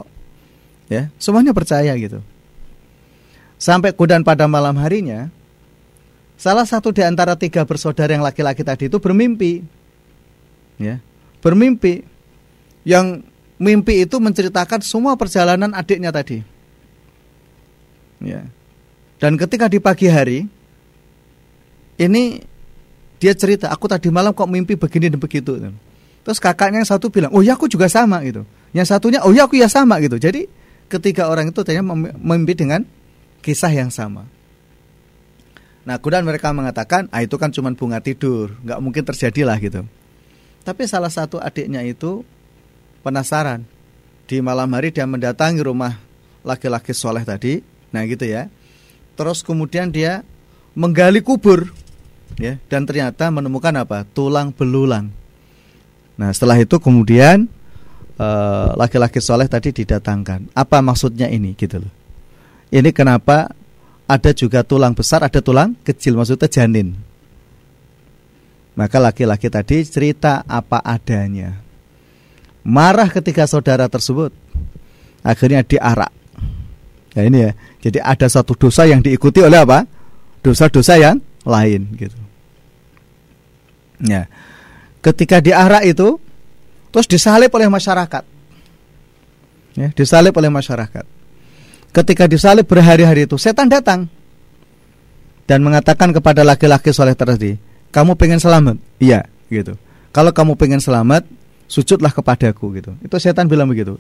Ya, semuanya percaya gitu. Sampai kemudian pada malam harinya, salah satu di antara tiga bersaudara yang laki-laki tadi itu bermimpi. Ya, bermimpi. Yang mimpi itu menceritakan semua perjalanan adiknya tadi. Ya. Dan ketika di pagi hari, ini dia cerita, aku tadi malam kok mimpi begini dan begitu. Terus kakaknya yang satu bilang, oh ya aku juga sama gitu. Yang satunya, oh ya aku ya sama gitu. Jadi ketiga orang itu ternyata mimpi dengan kisah yang sama. Nah, kemudian mereka mengatakan, ah itu kan cuma bunga tidur, nggak mungkin terjadi lah gitu. Tapi salah satu adiknya itu penasaran. Di malam hari dia mendatangi rumah laki-laki soleh tadi, nah gitu ya. Terus kemudian dia menggali kubur, ya, dan ternyata menemukan apa? Tulang belulang. Nah, setelah itu kemudian eh, laki-laki soleh tadi didatangkan. Apa maksudnya ini gitu loh? Ini kenapa ada juga tulang besar, ada tulang kecil, maksudnya janin. Maka laki-laki tadi cerita apa adanya. Marah ketika saudara tersebut. Akhirnya diarak. Ya ini ya. Jadi ada satu dosa yang diikuti oleh apa? Dosa-dosa yang lain gitu. Ya. Ketika diarak itu terus disalib oleh masyarakat. Ya, disalib oleh masyarakat ketika disalib berhari-hari itu setan datang dan mengatakan kepada laki-laki soleh tadi, kamu pengen selamat? Iya, gitu. Kalau kamu pengen selamat, sujudlah kepadaku gitu. Itu setan bilang begitu.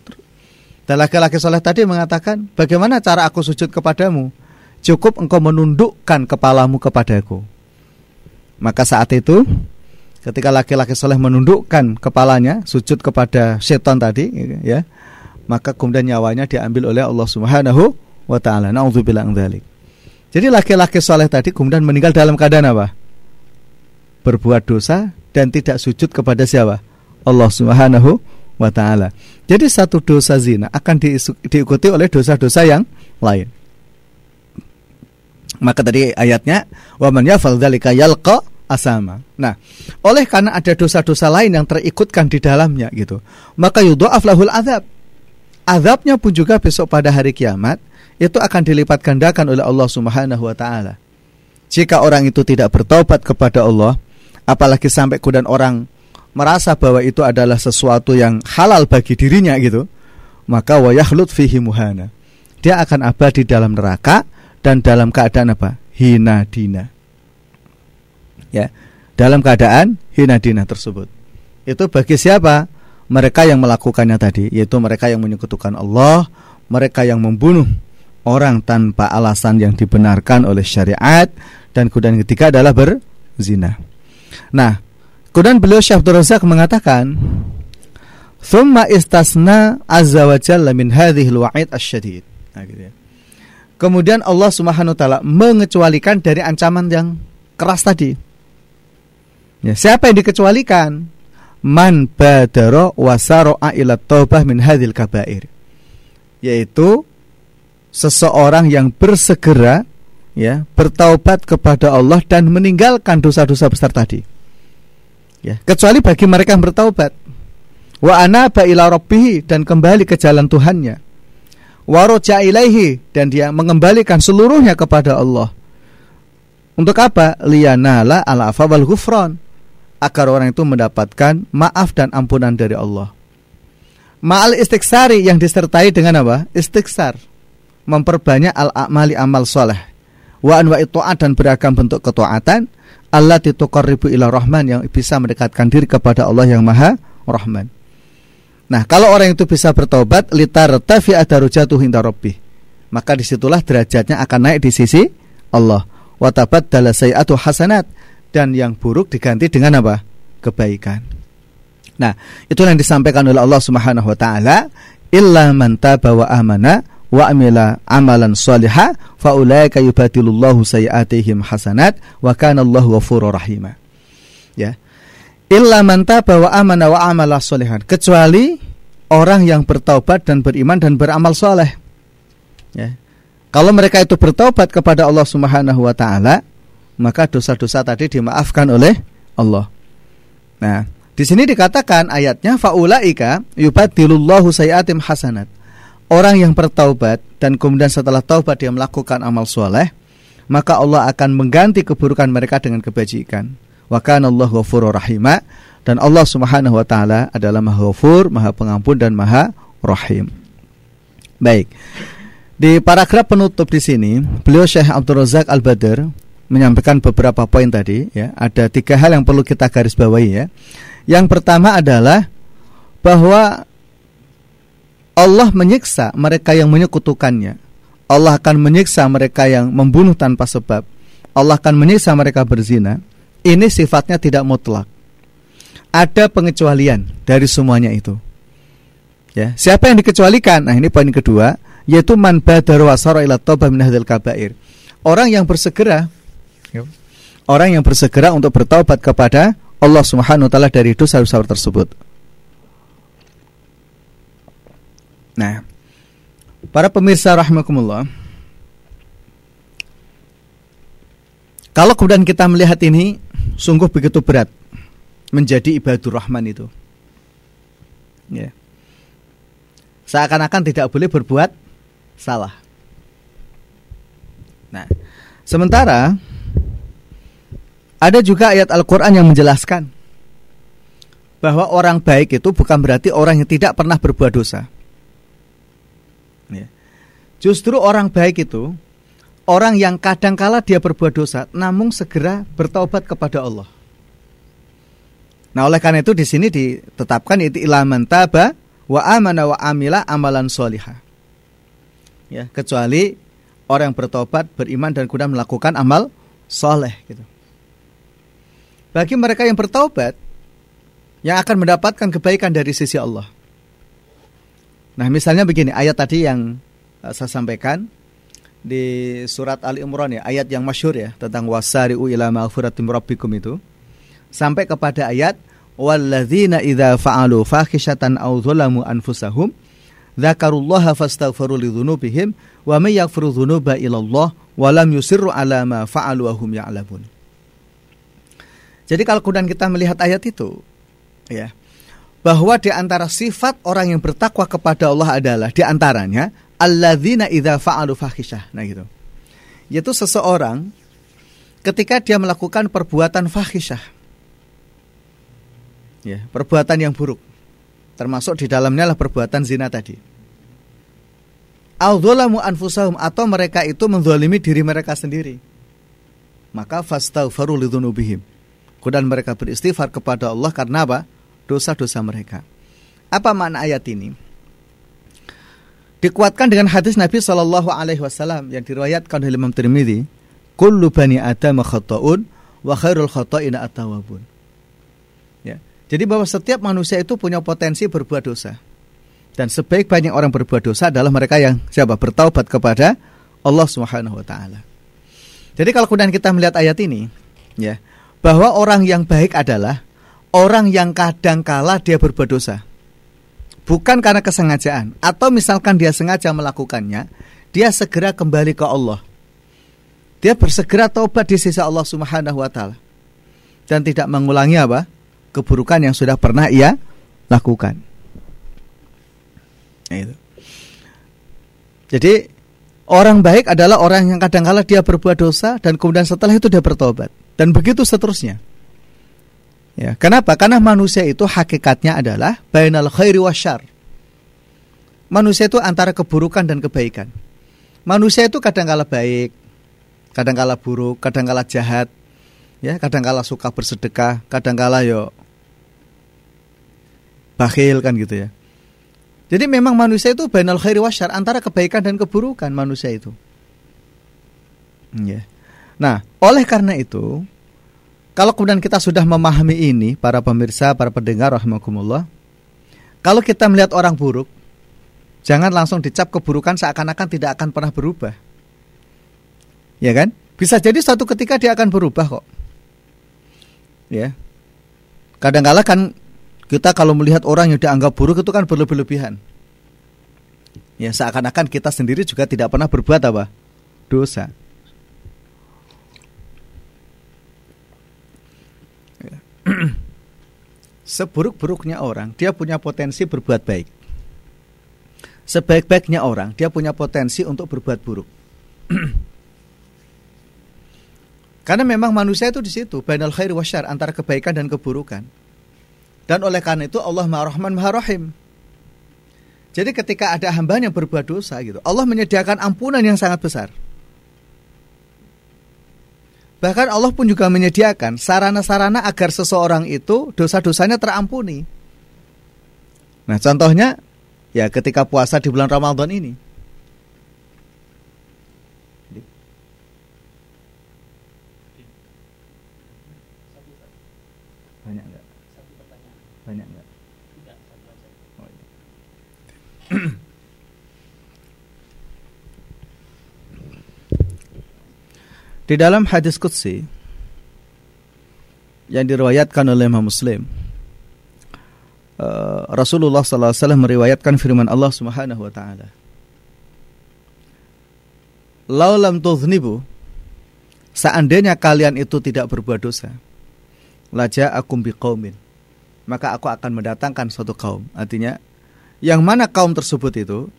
Dan laki-laki soleh tadi mengatakan, bagaimana cara aku sujud kepadamu? Cukup engkau menundukkan kepalamu kepadaku. Maka saat itu, ketika laki-laki soleh menundukkan kepalanya, sujud kepada setan tadi, ya, maka kemudian nyawanya diambil oleh Allah Subhanahu wa taala. Nauzubillah dzalik. Jadi laki-laki soleh tadi kemudian meninggal dalam keadaan apa? Berbuat dosa dan tidak sujud kepada siapa? Allah Subhanahu wa taala. Jadi satu dosa zina akan diikuti oleh dosa-dosa yang lain. Maka tadi ayatnya wa man yafal dzalika yalqa asama. Nah, oleh karena ada dosa-dosa lain yang terikutkan di dalamnya gitu, maka yudha'af lahul azab. Azabnya pun juga besok pada hari kiamat itu akan dilipat gandakan oleh Allah Subhanahu wa taala. Jika orang itu tidak bertobat kepada Allah, apalagi sampai kemudian orang merasa bahwa itu adalah sesuatu yang halal bagi dirinya gitu, maka wayahlut fihi muhana. Dia akan abadi dalam neraka dan dalam keadaan apa? Hina dina. Ya, dalam keadaan hina dina tersebut. Itu bagi siapa? Mereka yang melakukannya tadi, yaitu mereka yang menyekutukan Allah, mereka yang membunuh orang tanpa alasan yang dibenarkan oleh syariat dan kemudian ketiga adalah berzina. Nah, kemudian beliau Syekh Abdul Razak mengatakan, "Tsumma istasna azza wa jalla min hadhihi al-wa'id asy-syadid." Nah, gitu ya. Kemudian Allah Subhanahu wa taala mengecualikan dari ancaman yang keras tadi. Ya, siapa yang dikecualikan? Man badara wasaro'a ila taubah min hadhil kabair. Yaitu seseorang yang bersegera ya bertaubat kepada Allah dan meninggalkan dosa-dosa besar tadi. Ya, kecuali bagi mereka yang bertaubat. Wa anaba ila rabbih dan kembali ke jalan Tuhannya. Wa ilaihi dan dia mengembalikan seluruhnya kepada Allah. Untuk apa? Liyanala ala afa wal ghufran. Agar orang itu mendapatkan maaf dan ampunan dari Allah. Ma'al istiksari yang disertai dengan apa? Istiksar. Memperbanyak al-amali amal soleh. Wa anwa itu'at dan beragam bentuk ketuatan Allah ribu ila rahman yang bisa mendekatkan diri kepada Allah yang maha rahman. Nah kalau orang itu bisa bertobat litartafi adarujatuh inda rabbih. Maka di situlah derajatnya akan naik di sisi Allah. Watabat dalasayatu hasanat dan yang buruk diganti dengan apa kebaikan nah itu yang disampaikan oleh Allah Subhanahu wa taala illa man taba wa amana wa amila amalan salihah fa ulaika yubadilullahu sayiatihim hasanat wa kana Allahu ghafurur rahim. Ya. Illa man taba wa amana wa amala salihan kecuali orang yang bertaubat dan beriman dan beramal soleh. Ya. Kalau mereka itu bertaubat kepada Allah Subhanahu wa taala, maka dosa-dosa tadi dimaafkan oleh Allah. Nah, di sini dikatakan ayatnya faulaika yubadilullahu sayiatim hasanat orang yang bertaubat dan kemudian setelah taubat dia melakukan amal soleh, maka Allah akan mengganti keburukan mereka dengan kebajikan. Wa kana Allah ghafurur dan Allah Subhanahu wa taala adalah Maha Ghafur, Maha Pengampun dan Maha Rahim. Baik. Di paragraf penutup di sini, beliau Syekh Abdul Razak Al-Badr menyampaikan beberapa poin tadi ya. Ada tiga hal yang perlu kita garis bawahi ya. Yang pertama adalah bahwa Allah menyiksa mereka yang menyekutukannya. Allah akan menyiksa mereka yang membunuh tanpa sebab. Allah akan menyiksa mereka berzina. Ini sifatnya tidak mutlak. Ada pengecualian dari semuanya itu. Ya, siapa yang dikecualikan? Nah, ini poin kedua, yaitu man badar wasara ila kabair. Orang yang bersegera. Orang yang bersegera untuk bertaubat kepada Allah Subhanahu wa taala dari dosa-dosa tersebut. Nah, para pemirsa rahimakumullah, kalau kemudian kita melihat ini sungguh begitu berat menjadi ibadur rahman itu. Ya. Seakan-akan tidak boleh berbuat salah. Nah, sementara ada juga ayat Al-Qur'an yang menjelaskan bahwa orang baik itu bukan berarti orang yang tidak pernah berbuat dosa. Justru orang baik itu orang yang kadangkala dia berbuat dosa namun segera bertobat kepada Allah. Nah, oleh karena itu di sini ditetapkan itu ilaman taba wa amana wa amila amalan solihah. Ya, kecuali orang yang bertobat, beriman dan kemudian melakukan amal soleh gitu. Bagi mereka yang bertobat yang akan mendapatkan kebaikan dari sisi Allah. Nah, misalnya begini, ayat tadi yang uh, saya sampaikan di surat Ali Imran ya, ayat yang masyhur ya tentang wasari'u ila maghfiratim rabbikum itu sampai kepada ayat walladzina idza fa'alu fakhishatan aw dzalamu anfusahum dzakarullaha fastaghfiru lidzunubihim wa may yaghfiru dzunuba illallah wa lam yusirru ala ma fa'alu wa hum ya'lamun. Jadi kalau kemudian kita melihat ayat itu ya bahwa di antara sifat orang yang bertakwa kepada Allah adalah di antaranya alladzina idza fa'alu fahisyah. Nah gitu. Yaitu seseorang ketika dia melakukan perbuatan fahisyah. Ya, perbuatan yang buruk. Termasuk di dalamnya adalah perbuatan zina tadi. Al-dhulamu anfusahum atau mereka itu menzalimi diri mereka sendiri. Maka fastaghfaru lidzunubihim. Kemudian mereka beristighfar kepada Allah karena apa? Dosa-dosa mereka. Apa makna ayat ini? Dikuatkan dengan hadis Nabi Shallallahu Alaihi Wasallam yang diriwayatkan oleh Imam Tirmidzi, "Kullu bani Adam khata'un wa khairul khata'ina atawabun." Ya. Jadi bahwa setiap manusia itu punya potensi berbuat dosa. Dan sebaik-baiknya orang berbuat dosa adalah mereka yang siapa bertaubat kepada Allah Subhanahu wa taala. Jadi kalau kemudian kita melihat ayat ini, ya, bahwa orang yang baik adalah orang yang kadang kala dia berbuat dosa bukan karena kesengajaan atau misalkan dia sengaja melakukannya, dia segera kembali ke Allah. Dia bersegera taubat di sisi Allah Subhanahu wa taala dan tidak mengulangi apa? keburukan yang sudah pernah ia lakukan. Itu. Jadi orang baik adalah orang yang kadang-kala dia berbuat dosa dan kemudian setelah itu dia bertobat dan begitu seterusnya. Ya, kenapa? Karena manusia itu hakikatnya adalah bainal khairi wasyar. Manusia itu antara keburukan dan kebaikan. Manusia itu kadang-kala baik, kadang-kala buruk, kadang-kala jahat, ya, kadang-kala suka bersedekah, kadang-kala yo bakhil kan gitu ya. Jadi memang manusia itu bainal khairi wasyar antara kebaikan dan keburukan manusia itu. Ya. Nah, oleh karena itu kalau kemudian kita sudah memahami ini, para pemirsa, para pendengar rahimakumullah, kalau kita melihat orang buruk, jangan langsung dicap keburukan seakan-akan tidak akan pernah berubah. Ya kan? Bisa jadi suatu ketika dia akan berubah kok. Ya. Kadang-kala kan kita kalau melihat orang yang dianggap buruk itu kan berlebih-lebihan. Ya, seakan-akan kita sendiri juga tidak pernah berbuat apa? Dosa. Seburuk-buruknya orang, dia punya potensi berbuat baik. Sebaik-baiknya orang, dia punya potensi untuk berbuat buruk. Karena memang manusia itu di situ, bainal khair wasyar antara kebaikan dan keburukan. Dan oleh karena itu Allah Maha Rahman Maha Rahim. Jadi ketika ada hamba yang berbuat dosa gitu, Allah menyediakan ampunan yang sangat besar. Bahkan Allah pun juga menyediakan sarana-sarana agar seseorang itu dosa-dosanya terampuni. Nah, contohnya ya ketika puasa di bulan Ramadan ini. Banyak enggak? Banyak enggak? Oh, iya. Di dalam hadis Qudsi yang diriwayatkan oleh Imam Muslim, uh, Rasulullah SAW meriwayatkan firman Allah Subhanahu Wa Taala. Laulam tuznibu, seandainya kalian itu tidak berbuat dosa, laja akum biqaumin, maka aku akan mendatangkan suatu kaum. Artinya, yang mana kaum tersebut itu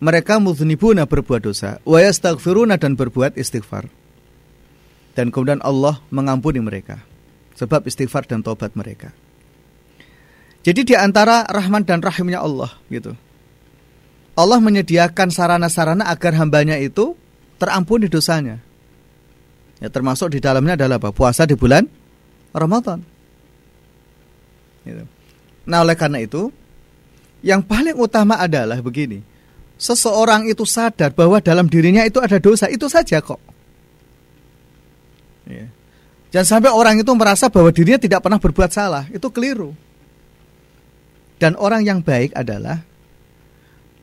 mereka muznibuna berbuat dosa, wa yastaghfiruna dan berbuat istighfar dan kemudian Allah mengampuni mereka sebab istighfar dan taubat mereka. Jadi di antara rahman dan rahimnya Allah gitu. Allah menyediakan sarana-sarana agar hambanya itu terampuni dosanya. Ya termasuk di dalamnya adalah apa? Puasa di bulan Ramadan. Gitu. Nah oleh karena itu, yang paling utama adalah begini. Seseorang itu sadar bahwa dalam dirinya itu ada dosa, itu saja kok. Jangan sampai orang itu merasa bahwa dirinya tidak pernah berbuat salah, itu keliru. Dan orang yang baik adalah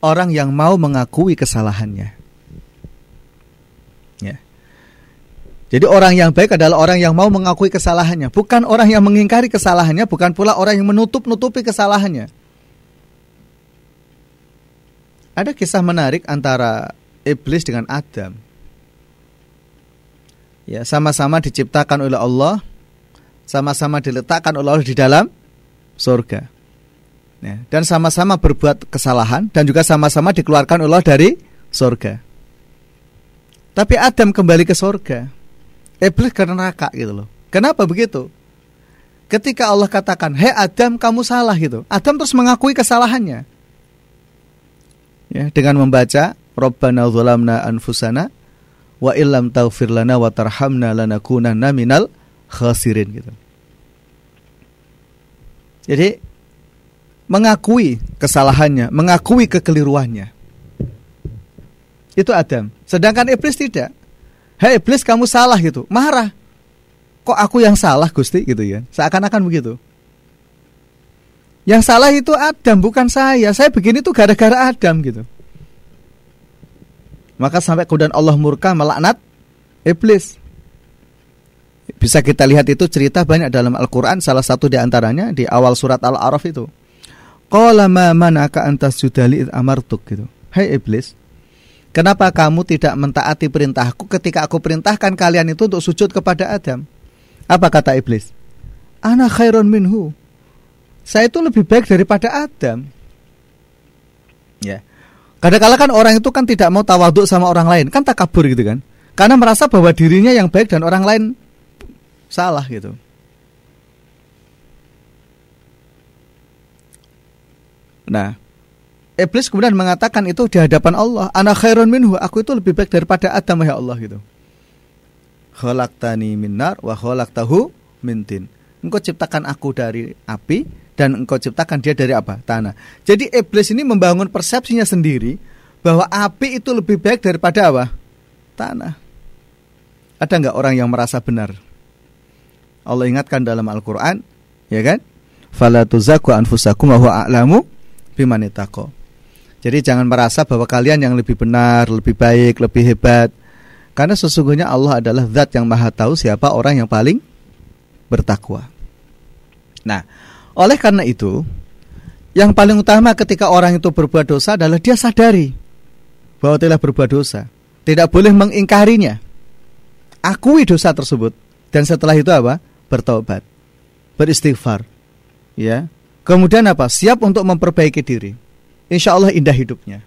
orang yang mau mengakui kesalahannya. Ya. Jadi orang yang baik adalah orang yang mau mengakui kesalahannya, bukan orang yang mengingkari kesalahannya, bukan pula orang yang menutup-nutupi kesalahannya. Ada kisah menarik antara iblis dengan Adam. Ya, sama-sama diciptakan oleh Allah, sama-sama diletakkan oleh Allah di dalam surga. Ya, dan sama-sama berbuat kesalahan dan juga sama-sama dikeluarkan Allah dari surga. Tapi Adam kembali ke surga. Iblis ke neraka gitu loh. Kenapa begitu? Ketika Allah katakan, "Hei Adam, kamu salah." gitu. Adam terus mengakui kesalahannya. Ya, dengan membaca, "Rabbana anfusana wa illam taghfir lana wa tarhamna lanakunanna minal khasirin." gitu. Jadi mengakui kesalahannya, mengakui kekeliruannya. Itu Adam. Sedangkan iblis tidak. Hei iblis kamu salah gitu. Marah. Kok aku yang salah Gusti gitu ya. Seakan-akan begitu. Yang salah itu Adam bukan saya. Saya begini tuh gara-gara Adam gitu. Maka sampai kemudian Allah murka melaknat iblis. Bisa kita lihat itu cerita banyak dalam Al-Quran Salah satu di antaranya di awal surat Al-Araf itu Qala ma manaka antas judali amartuk gitu Hai hey iblis Kenapa kamu tidak mentaati perintahku ketika aku perintahkan kalian itu untuk sujud kepada Adam? Apa kata iblis? Ana khairun minhu. Saya itu lebih baik daripada Adam. Ya. Kadang-kala kan orang itu kan tidak mau tawaduk sama orang lain, kan takabur gitu kan. Karena merasa bahwa dirinya yang baik dan orang lain salah gitu. Nah, Iblis kemudian mengatakan itu di hadapan Allah, "Ana khairun minhu." Aku itu lebih baik daripada Adam ya Allah gitu. Khalaqtani minnar wa khalaqtahu min tin. Engkau ciptakan aku dari api dan engkau ciptakan dia dari apa? Tanah. Jadi iblis ini membangun persepsinya sendiri bahwa api itu lebih baik daripada apa? Tanah. Ada nggak orang yang merasa benar? Allah ingatkan dalam Al-Qur'an, ya kan? Fala tuzaku anfusakum wa a'lamu bimanitaqo. Jadi jangan merasa bahwa kalian yang lebih benar, lebih baik, lebih hebat. Karena sesungguhnya Allah adalah zat yang maha tahu siapa orang yang paling bertakwa. Nah, oleh karena itu, yang paling utama ketika orang itu berbuat dosa adalah dia sadari bahwa telah berbuat dosa. Tidak boleh mengingkarinya. Akui dosa tersebut dan setelah itu apa? Bertobat. Beristighfar. Ya. Kemudian apa? Siap untuk memperbaiki diri insya Allah indah hidupnya.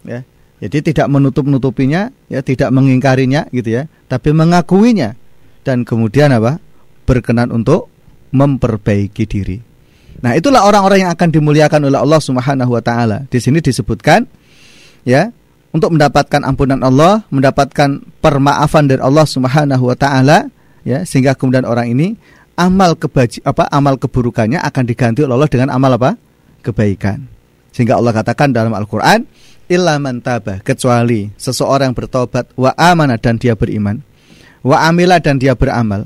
Ya, jadi tidak menutup-nutupinya, ya tidak mengingkarinya gitu ya, tapi mengakuinya dan kemudian apa? berkenan untuk memperbaiki diri. Nah, itulah orang-orang yang akan dimuliakan oleh Allah Subhanahu wa taala. Di sini disebutkan ya, untuk mendapatkan ampunan Allah, mendapatkan permaafan dari Allah Subhanahu wa taala ya, sehingga kemudian orang ini amal kebaji apa amal keburukannya akan diganti oleh Allah dengan amal apa? kebaikan. Sehingga Allah katakan dalam Al-Qur'an, illa man kecuali seseorang bertobat wa amana dan dia beriman, wa amila dan dia beramal,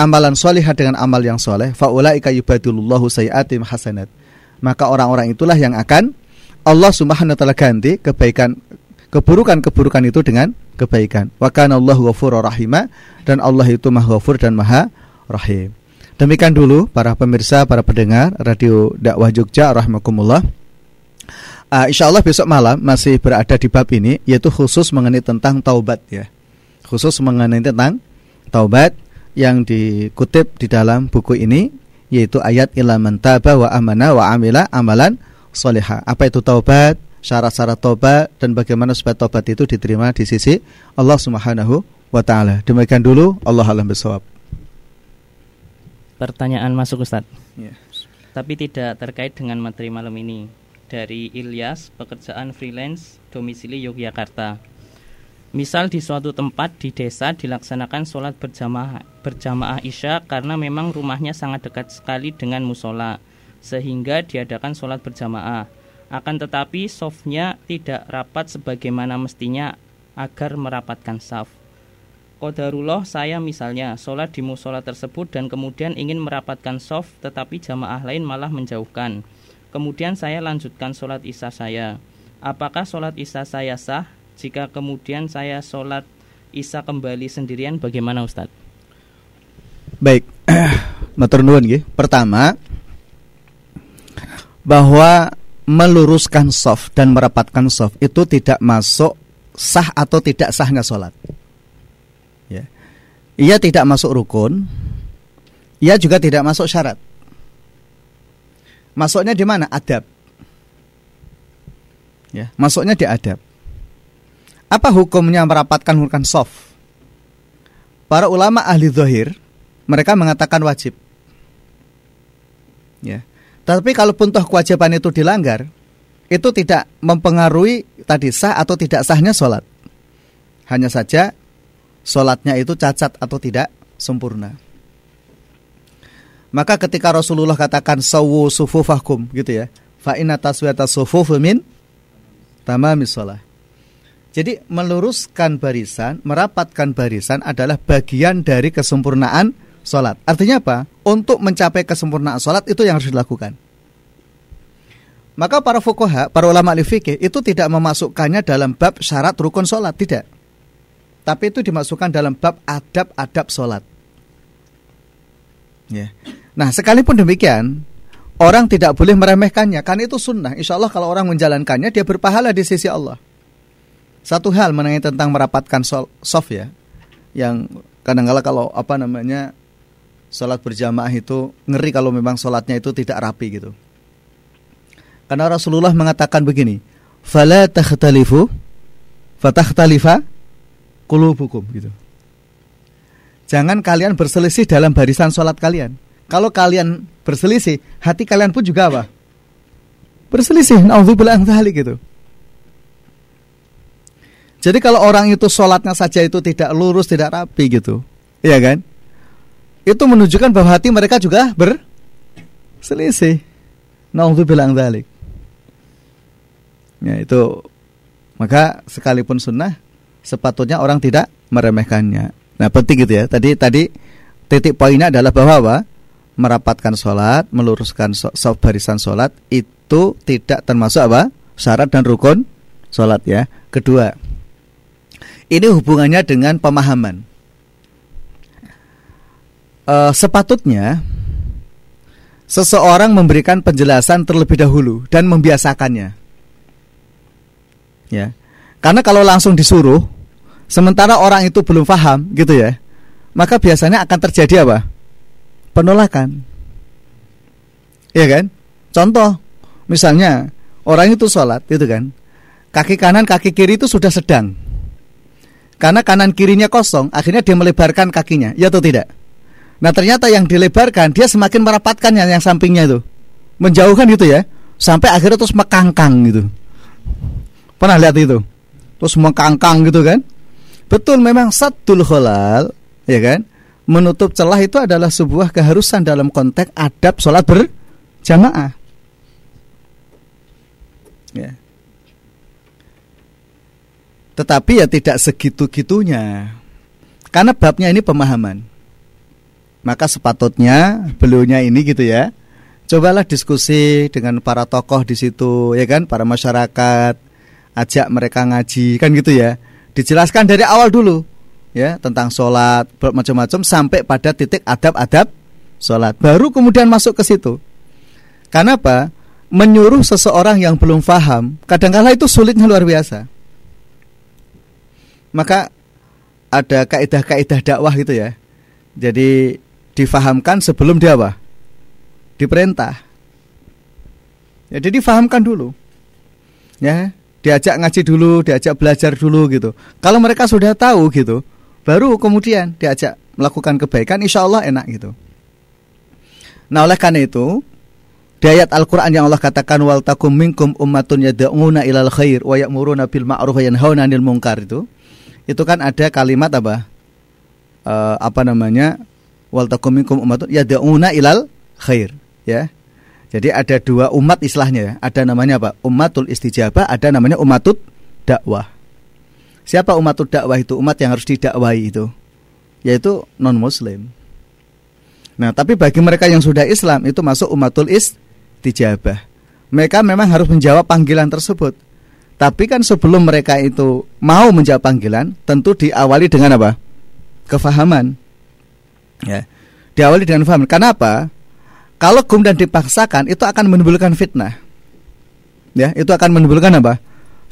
amalan solihat dengan amal yang soleh, faulaika yubadilullahu sayiatim hasanat. Maka orang-orang itulah yang akan Allah Subhanahu wa taala ganti kebaikan keburukan-keburukan itu dengan kebaikan. Wa kana Allahu rahima dan Allah itu Maha Ghafur dan Maha Rahim. Demikian dulu para pemirsa, para pendengar Radio Dakwah Jogja rahimakumullah. Uh, insya Allah besok malam masih berada di bab ini yaitu khusus mengenai tentang taubat ya. Khusus mengenai tentang taubat yang dikutip di dalam buku ini yaitu ayat ilaman taba wa amana wa amila amalan soleha. Apa itu taubat? Syarat-syarat taubat dan bagaimana supaya taubat itu diterima di sisi Allah Subhanahu wa taala. Demikian dulu Allah alam bisawab. Pertanyaan masuk Ustaz. Ya. Tapi tidak terkait dengan materi malam ini dari Ilyas, pekerjaan freelance, domisili Yogyakarta. Misal di suatu tempat di desa dilaksanakan sholat berjamaah, berjamaah isya karena memang rumahnya sangat dekat sekali dengan musola sehingga diadakan sholat berjamaah. Akan tetapi softnya tidak rapat sebagaimana mestinya agar merapatkan saf. Kodarullah saya misalnya sholat di musola tersebut dan kemudian ingin merapatkan soft tetapi jamaah lain malah menjauhkan. Kemudian saya lanjutkan sholat isya saya. Apakah sholat isya saya sah? Jika kemudian saya sholat isya kembali sendirian bagaimana Ustadz? Baik, matur nuwun Pertama, bahwa meluruskan soft dan merapatkan soft itu tidak masuk sah atau tidak sahnya sholat. Ya. Ia tidak masuk rukun, ia juga tidak masuk syarat. Masuknya di mana? Adab. Ya, masuknya di adab. Apa hukumnya merapatkan hurufkan soft? Para ulama ahli zahir mereka mengatakan wajib. Ya. Tapi kalaupun toh kewajiban itu dilanggar, itu tidak mempengaruhi tadi sah atau tidak sahnya sholat. Hanya saja sholatnya itu cacat atau tidak sempurna. Maka ketika Rasulullah katakan sawu sufufakum gitu ya, fa inna taswiyata sufuf min tamamis sholat. Jadi meluruskan barisan, merapatkan barisan adalah bagian dari kesempurnaan sholat. Artinya apa? Untuk mencapai kesempurnaan sholat itu yang harus dilakukan. Maka para fukoha, para ulama fikih itu tidak memasukkannya dalam bab syarat rukun sholat, tidak. Tapi itu dimasukkan dalam bab adab-adab sholat. Ya. Nah, sekalipun demikian, orang tidak boleh meremehkannya, karena itu sunnah. Insya Allah kalau orang menjalankannya, dia berpahala di sisi Allah. Satu hal mengenai tentang merapatkan soft ya, yang kadang-kala kalau apa namanya sholat berjamaah itu ngeri kalau memang sholatnya itu tidak rapi gitu. Karena Rasulullah mengatakan begini, fala takhtalifu fatakhtalifa qulubukum gitu. Jangan kalian berselisih dalam barisan sholat kalian. Kalau kalian berselisih, hati kalian pun juga apa? Berselisih. Nauzubillah gitu. Jadi kalau orang itu sholatnya saja itu tidak lurus, tidak rapi gitu, iya kan? Itu menunjukkan bahwa hati mereka juga berselisih. bilang dalik. Ya itu maka sekalipun sunnah sepatutnya orang tidak meremehkannya. Nah penting gitu ya. Tadi tadi titik poinnya adalah bahwa apa? Merapatkan sholat, meluruskan so, so, barisan sholat itu tidak termasuk apa? Syarat dan rukun sholat ya. Kedua, ini hubungannya dengan pemahaman. E, sepatutnya seseorang memberikan penjelasan terlebih dahulu dan membiasakannya. Ya. Karena kalau langsung disuruh sementara orang itu belum paham gitu ya, maka biasanya akan terjadi apa? Penolakan. Iya kan? Contoh, misalnya orang itu sholat itu kan, kaki kanan kaki kiri itu sudah sedang karena kanan kirinya kosong, akhirnya dia melebarkan kakinya, ya atau tidak? Nah ternyata yang dilebarkan dia semakin merapatkannya yang sampingnya itu, menjauhkan gitu ya, sampai akhirnya terus mekangkang gitu. Pernah lihat itu? Terus mekangkang gitu kan? Betul memang satul kholal, ya kan? Menutup celah itu adalah sebuah keharusan dalam konteks adab sholat berjamaah. Ya. Tetapi ya tidak segitu-gitunya. Karena babnya ini pemahaman. Maka sepatutnya beliaunya ini gitu ya. Cobalah diskusi dengan para tokoh di situ ya kan, para masyarakat, ajak mereka ngaji kan gitu ya. Dijelaskan dari awal dulu ya tentang sholat macam-macam sampai pada titik adab-adab sholat. Baru kemudian masuk ke situ. Karena apa? Menyuruh seseorang yang belum paham, kadang-kala itu sulitnya luar biasa maka ada kaidah-kaidah dakwah gitu ya. Jadi difahamkan sebelum dia apa? Diperintah. Ya, jadi difahamkan dulu. Ya, diajak ngaji dulu, diajak belajar dulu gitu. Kalau mereka sudah tahu gitu, baru kemudian diajak melakukan kebaikan, insya Allah enak gitu. Nah oleh karena itu, di ayat Al-Quran yang Allah katakan wal takum minkum ummatun yad'una ilal khair wa ya'muruna bil ma'ruf wa yanhauna munkar itu itu kan ada kalimat apa? Uh, apa namanya? Wal takum minkum ummatun ilal khair, ya. Jadi ada dua umat istilahnya ya. Ada namanya apa? Umatul istijabah, ada namanya umatut dakwah. Siapa umatul dakwah itu? Umat yang harus didakwahi itu. Yaitu non muslim. Nah, tapi bagi mereka yang sudah Islam itu masuk umatul istijabah. Mereka memang harus menjawab panggilan tersebut. Tapi kan sebelum mereka itu mau menjawab panggilan, tentu diawali dengan apa? Kefahaman. Ya. Diawali dengan fahaman. Kenapa? Kalau kemudian dipaksakan itu akan menimbulkan fitnah. Ya, itu akan menimbulkan apa?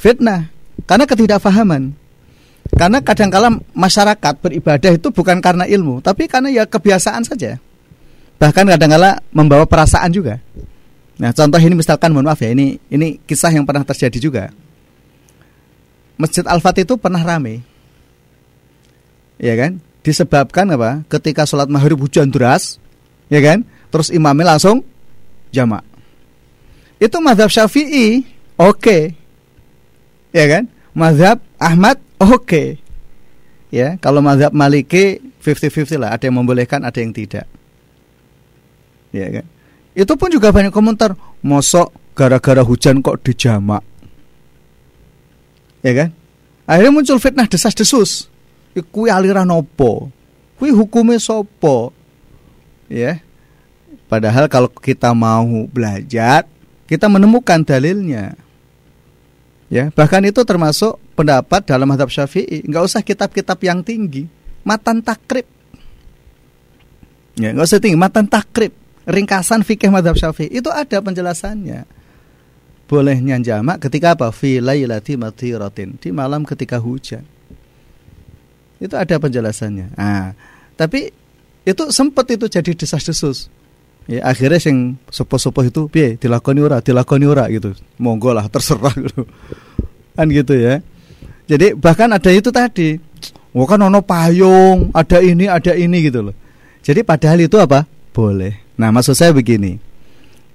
Fitnah. Karena ketidakfahaman. Karena kadang-kala masyarakat beribadah itu bukan karena ilmu, tapi karena ya kebiasaan saja. Bahkan kadang-kala membawa perasaan juga. Nah, contoh ini misalkan mohon maaf ya, ini ini kisah yang pernah terjadi juga. Masjid Al-Fatih itu pernah rame. Ya kan? Disebabkan apa? Ketika sholat maghrib hujan deras, ya kan? Terus imamnya langsung jamak. Itu madhab syafi'i, oke. Okay. Ya kan? Madhab Ahmad, oke. Okay. Ya, kalau madhab Maliki 50-50 lah, ada yang membolehkan, ada yang tidak. Ya kan? Itu pun juga banyak komentar, mosok gara-gara hujan kok dijamak ya kan? Akhirnya muncul fitnah desas-desus. Kui aliran opo kui hukumnya sopo ya. Padahal kalau kita mau belajar kita menemukan dalilnya. Ya bahkan itu termasuk pendapat dalam hadap syafi'i. Nggak usah kitab-kitab yang tinggi. Matan takrib. Ya nggak usah tinggi. Matan takrib. Ringkasan fikih madhab syafi'i. Itu ada penjelasannya bolehnya jamak ketika apa? Fi lailati matiratin, di malam ketika hujan. Itu ada penjelasannya. Nah, tapi itu sempat itu jadi desas-desus. Ya, akhirnya sing sopo-sopo itu piye dilakoni ora, dilakoni ora gitu. Monggo lah terserah gitu. Kan gitu ya. Jadi bahkan ada itu tadi. Oh kan ono payung, ada ini, ada ini gitu loh. Jadi padahal itu apa? Boleh. Nah, maksud saya begini.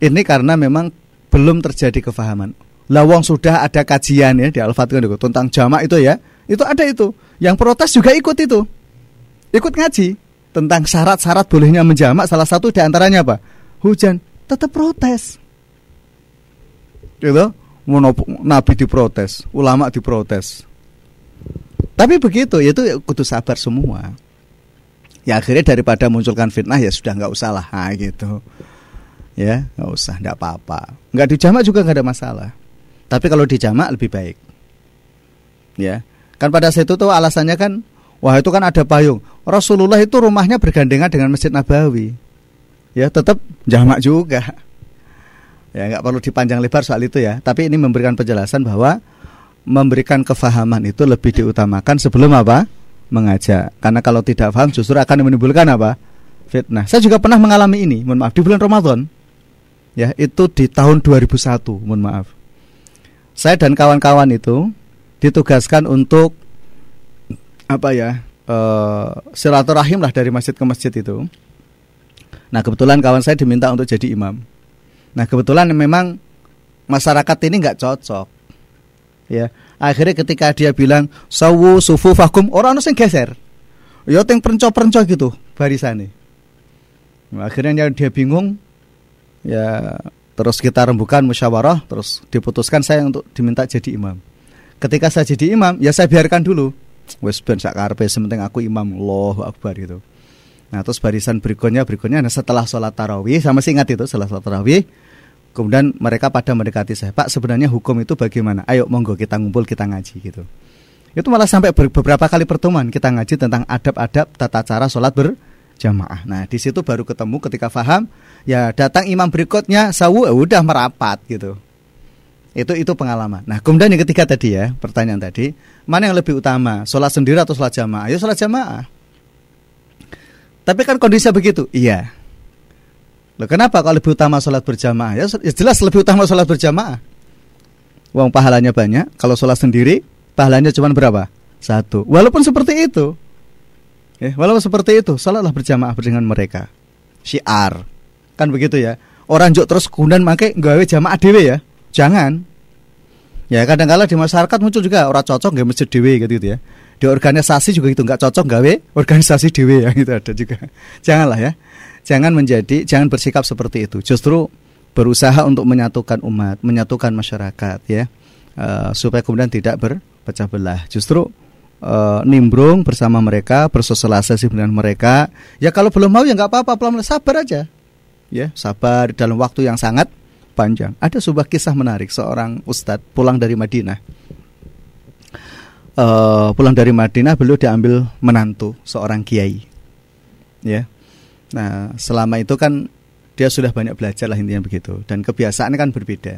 Ini karena memang belum terjadi kefahaman. Lawang sudah ada kajian ya di Al-Fatihah tentang jamak itu ya. Itu ada itu. Yang protes juga ikut itu. Ikut ngaji tentang syarat-syarat bolehnya menjamak salah satu di antaranya apa? Hujan. Tetap protes. Gitu. Nabi diprotes, ulama diprotes. Tapi begitu, itu kudu sabar semua. Ya akhirnya daripada munculkan fitnah ya sudah nggak usah lah, gitu ya nggak usah nggak apa-apa. Nggak dijamak juga nggak ada masalah. Tapi kalau dijamak lebih baik. Ya kan pada saat itu tuh alasannya kan wah itu kan ada payung. Rasulullah itu rumahnya bergandengan dengan Masjid Nabawi. Ya tetap jamak juga. Ya nggak perlu dipanjang lebar soal itu ya. Tapi ini memberikan penjelasan bahwa memberikan kefahaman itu lebih diutamakan sebelum apa? Mengajak. Karena kalau tidak paham justru akan menimbulkan apa? Fitnah. Saya juga pernah mengalami ini. Mohon maaf di bulan Ramadan ya itu di tahun 2001 mohon maaf. Saya dan kawan-kawan itu ditugaskan untuk apa ya uh, silaturahim lah dari masjid ke masjid itu. Nah kebetulan kawan saya diminta untuk jadi imam. Nah kebetulan memang masyarakat ini nggak cocok. Ya akhirnya ketika dia bilang sawu sufu fakum orang harus geser. Ya yang perenco-perenco gitu barisannya nah, akhirnya dia bingung ya terus kita rembukan musyawarah terus diputuskan saya untuk diminta jadi imam. Ketika saya jadi imam ya saya biarkan dulu. Wes ben sak karepe sementing aku imam. Allahu akbar gitu. Nah terus barisan berikutnya berikutnya nah setelah sholat tarawih sama sih ingat itu setelah sholat tarawih kemudian mereka pada mendekati saya Pak sebenarnya hukum itu bagaimana? Ayo monggo kita ngumpul kita ngaji gitu. Itu malah sampai beberapa kali pertemuan kita ngaji tentang adab-adab tata cara sholat ber jamaah. Nah, di situ baru ketemu ketika faham, ya datang imam berikutnya sawu ya udah merapat gitu. Itu itu pengalaman. Nah, kemudian yang ketiga tadi ya, pertanyaan tadi, mana yang lebih utama, sholat sendiri atau sholat jamaah? Ya sholat jamaah. Tapi kan kondisinya begitu. Iya. Loh, kenapa kalau lebih utama sholat berjamaah? Ya, ya jelas lebih utama sholat berjamaah. Uang pahalanya banyak. Kalau sholat sendiri, pahalanya cuma berapa? Satu. Walaupun seperti itu, Ya, walau seperti itu, salatlah berjamaah dengan mereka. Syiar. Kan begitu ya. Orang juk terus kemudian make gawe jamaah dewe ya. Jangan. Ya kadang-kala di masyarakat muncul juga orang cocok nggak masjid dewe gitu, gitu ya. di organisasi juga itu nggak cocok gawe organisasi dewe yang itu ada juga janganlah ya jangan menjadi jangan bersikap seperti itu justru berusaha untuk menyatukan umat menyatukan masyarakat ya uh, supaya kemudian tidak berpecah belah justru uh, nimbrung bersama mereka bersosialisasi dengan mereka. Ya kalau belum mau ya nggak apa-apa pelan sabar aja. Ya sabar dalam waktu yang sangat panjang. Ada sebuah kisah menarik. Seorang ustadz pulang dari Madinah. Uh, pulang dari Madinah beliau diambil menantu seorang kiai. Ya. Nah selama itu kan dia sudah banyak belajar lah intinya begitu. Dan kebiasaannya kan berbeda.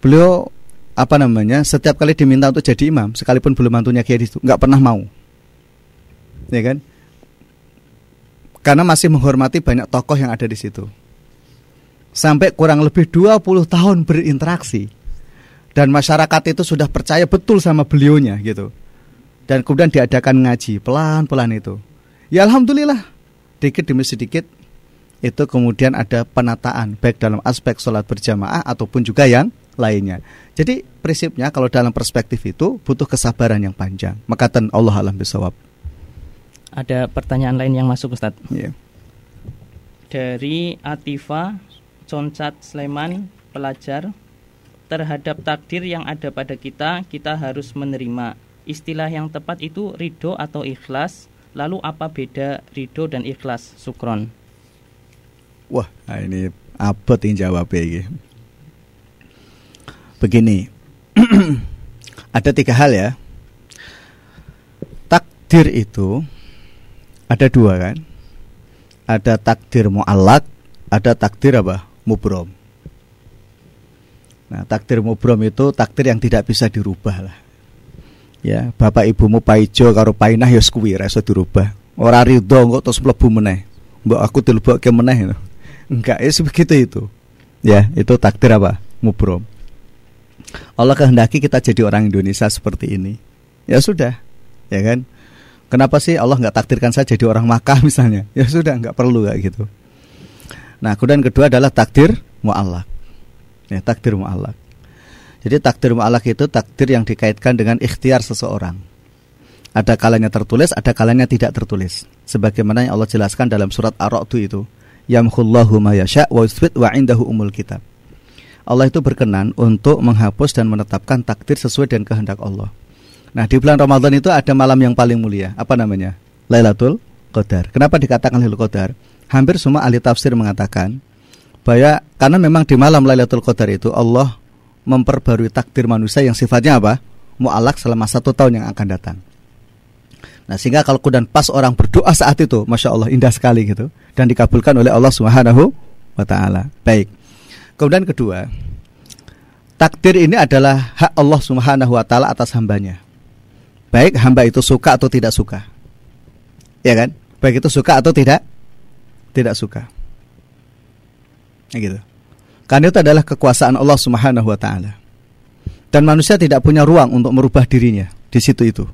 Beliau apa namanya setiap kali diminta untuk jadi imam sekalipun belum mantunya kiai itu nggak pernah mau. Ya kan? Karena masih menghormati banyak tokoh yang ada di situ. Sampai kurang lebih 20 tahun berinteraksi dan masyarakat itu sudah percaya betul sama beliaunya gitu. Dan kemudian diadakan ngaji pelan-pelan itu. Ya alhamdulillah dikit demi sedikit itu kemudian ada penataan baik dalam aspek sholat berjamaah ataupun juga yang lainnya jadi prinsipnya kalau dalam perspektif itu butuh kesabaran yang panjang maka ten Allah alam bisawab ada pertanyaan lain yang masuk Ustadz yeah. dari Atifa Concat Sleman pelajar terhadap takdir yang ada pada kita, kita harus menerima. Istilah yang tepat itu ridho atau ikhlas. Lalu apa beda ridho dan ikhlas? Sukron. Wah, nah ini apa yang jawab ini? Begini, ada tiga hal ya. Takdir itu ada dua kan? Ada takdir mu'alak, ada takdir apa? Mubrom. Nah, takdir mubrom itu takdir yang tidak bisa dirubah lah. Ya, bapak ibumu paijo karo painah ya kuwi ra iso dirubah. Ora ridho kok terus mlebu meneh. Mbok aku dilebokke meneh. Enggak, ya sebegitu itu. Ya, itu takdir apa? Mubrom. Allah kehendaki kita jadi orang Indonesia seperti ini. Ya sudah, ya kan? Kenapa sih Allah nggak takdirkan saya jadi orang Makkah misalnya? Ya sudah, nggak perlu kayak gitu. Nah, kemudian kedua adalah takdir mu'allak. Ya, takdir mu'alak. Jadi takdir mu'alak itu takdir yang dikaitkan dengan ikhtiar seseorang. Ada kalanya tertulis, ada kalanya tidak tertulis. Sebagaimana yang Allah jelaskan dalam surat Ar-Ra'd itu, yamhullahu ma yasha wa yuthbit wa indahu umul kitab. Allah itu berkenan untuk menghapus dan menetapkan takdir sesuai dengan kehendak Allah. Nah, di bulan Ramadan itu ada malam yang paling mulia. Apa namanya? Lailatul Qadar. Kenapa dikatakan Lailatul Qadar? Hampir semua ahli tafsir mengatakan bahwa karena memang di malam Lailatul Qadar itu Allah memperbarui takdir manusia yang sifatnya apa? Mu'alak selama satu tahun yang akan datang. Nah sehingga kalau kemudian pas orang berdoa saat itu, masya Allah indah sekali gitu dan dikabulkan oleh Allah Subhanahu wa taala. Baik. Kemudian kedua, takdir ini adalah hak Allah Subhanahu wa taala atas hambanya. Baik hamba itu suka atau tidak suka. Ya kan? Baik itu suka atau tidak tidak suka. Nah, gitu. Karena itu adalah kekuasaan Allah Subhanahu wa taala. Dan manusia tidak punya ruang untuk merubah dirinya di situ itu.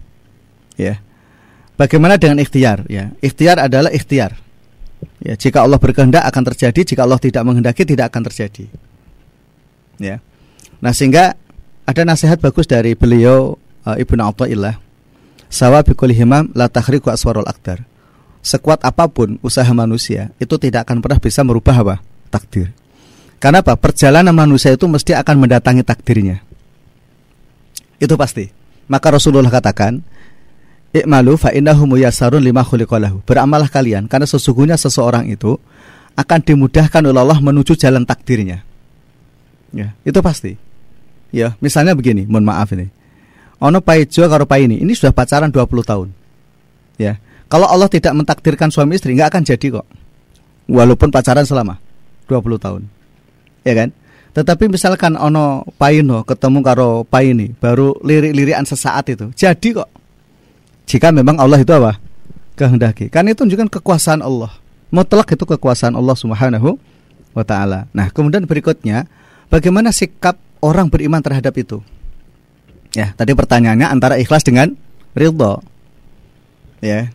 Ya. Bagaimana dengan ikhtiar ya? Ikhtiar adalah ikhtiar. Ya, jika Allah berkehendak akan terjadi, jika Allah tidak menghendaki tidak akan terjadi. Ya. Nah, sehingga ada nasihat bagus dari beliau uh, Ibnu Athaillah. Sawa bikul himam la tahriku aswarul aktar. Sekuat apa pun usaha manusia, itu tidak akan pernah bisa merubah apa? takdir. Karena apa? Perjalanan manusia itu mesti akan mendatangi takdirnya. Itu pasti. Maka Rasulullah katakan, Ikmalu fa innahu lima khuliqalahu. Beramalah kalian karena sesungguhnya seseorang itu akan dimudahkan oleh Allah menuju jalan takdirnya. Ya, itu pasti. Ya, misalnya begini, mohon maaf ini. Ono paijo karo pai ini, ini sudah pacaran 20 tahun. Ya. Kalau Allah tidak mentakdirkan suami istri nggak akan jadi kok. Walaupun pacaran selama 20 tahun. Ya kan? Tetapi misalkan ono paino ketemu karo paini baru lirik-lirikan sesaat itu. Jadi kok jika memang Allah itu apa? kehendaki. Kan itu menunjukkan kekuasaan Allah. Mutlak itu kekuasaan Allah Subhanahu wa taala. Nah, kemudian berikutnya bagaimana sikap orang beriman terhadap itu? Ya, tadi pertanyaannya antara ikhlas dengan ridho. Ya.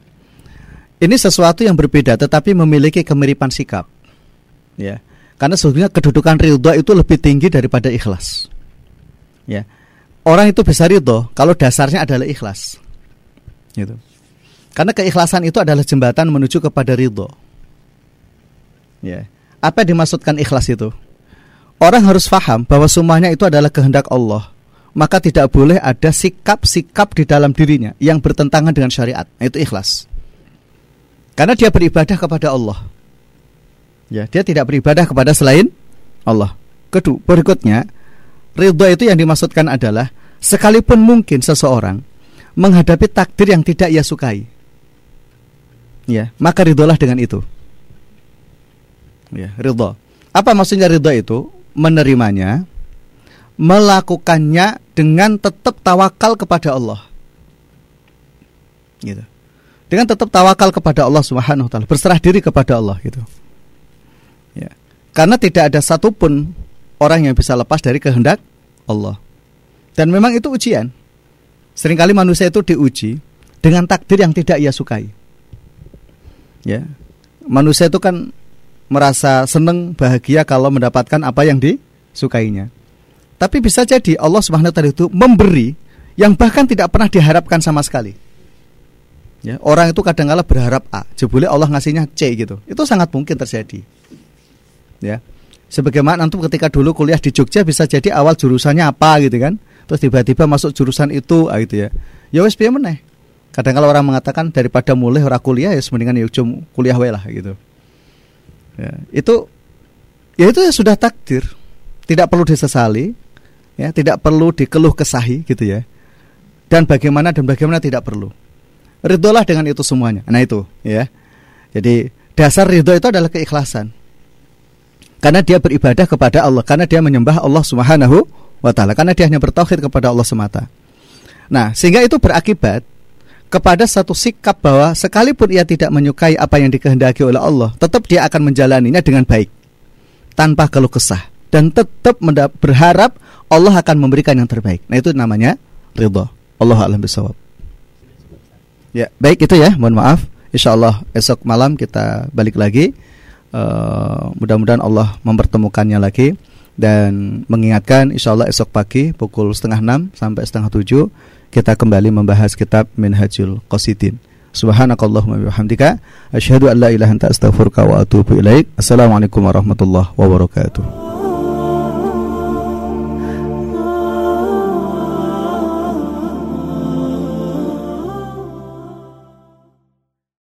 Ini sesuatu yang berbeda tetapi memiliki kemiripan sikap ya karena sebetulnya kedudukan ridho itu lebih tinggi daripada ikhlas ya orang itu bisa ridho kalau dasarnya adalah ikhlas. Gitu. Karena keikhlasan itu adalah jembatan menuju kepada ridho. Ya. Apa yang dimaksudkan ikhlas itu? Orang harus faham bahwa semuanya itu adalah kehendak Allah. Maka tidak boleh ada sikap-sikap di dalam dirinya yang bertentangan dengan syariat. Nah, itu ikhlas. Karena dia beribadah kepada Allah. Ya, dia tidak beribadah kepada selain Allah. Kedua, berikutnya, ridho itu yang dimaksudkan adalah sekalipun mungkin seseorang menghadapi takdir yang tidak ia sukai. Ya, maka ridholah dengan itu. Ya, ridho. Apa maksudnya ridho itu? Menerimanya, melakukannya dengan tetap tawakal kepada Allah. Gitu. Dengan tetap tawakal kepada Allah Subhanahu wa taala, berserah diri kepada Allah gitu. Ya. Karena tidak ada satupun orang yang bisa lepas dari kehendak Allah. Dan memang itu ujian. Seringkali manusia itu diuji dengan takdir yang tidak ia sukai. Ya. Manusia itu kan merasa senang, bahagia kalau mendapatkan apa yang disukainya. Tapi bisa jadi Allah Subhanahu wa taala itu memberi yang bahkan tidak pernah diharapkan sama sekali. Ya, orang itu kadang kala berharap A, jebule Allah ngasihnya C gitu. Itu sangat mungkin terjadi. Ya. Sebagaimana antum ketika dulu kuliah di Jogja bisa jadi awal jurusannya apa gitu kan. Terus tiba-tiba masuk jurusan itu ah, gitu ya. Ya wes piye meneh. Kadang kalau orang mengatakan daripada mulai ora kuliah ya mendingan ya kuliah wae lah gitu. Ya, itu ya itu ya sudah takdir. Tidak perlu disesali, ya, tidak perlu dikeluh kesahi gitu ya. Dan bagaimana dan bagaimana tidak perlu. Ridholah dengan itu semuanya. Nah itu ya. Jadi dasar ridho itu adalah keikhlasan karena dia beribadah kepada Allah, karena dia menyembah Allah Subhanahu wa taala, karena dia hanya bertauhid kepada Allah semata. Nah, sehingga itu berakibat kepada satu sikap bahwa sekalipun ia tidak menyukai apa yang dikehendaki oleh Allah, tetap dia akan menjalaninya dengan baik tanpa keluh kesah dan tetap berharap Allah akan memberikan yang terbaik. Nah, itu namanya ridha. Allah a'lam bishawab. Ya, baik itu ya, mohon maaf. Insya Allah esok malam kita balik lagi. Uh, mudah-mudahan Allah mempertemukannya lagi dan mengingatkan insya Allah esok pagi pukul setengah enam sampai setengah tujuh kita kembali membahas kitab Minhajul Qasidin. Subhanakallahumma bihamdika asyhadu an la ilaha anta astaghfiruka wa atubu ilaik. Assalamualaikum warahmatullahi wabarakatuh.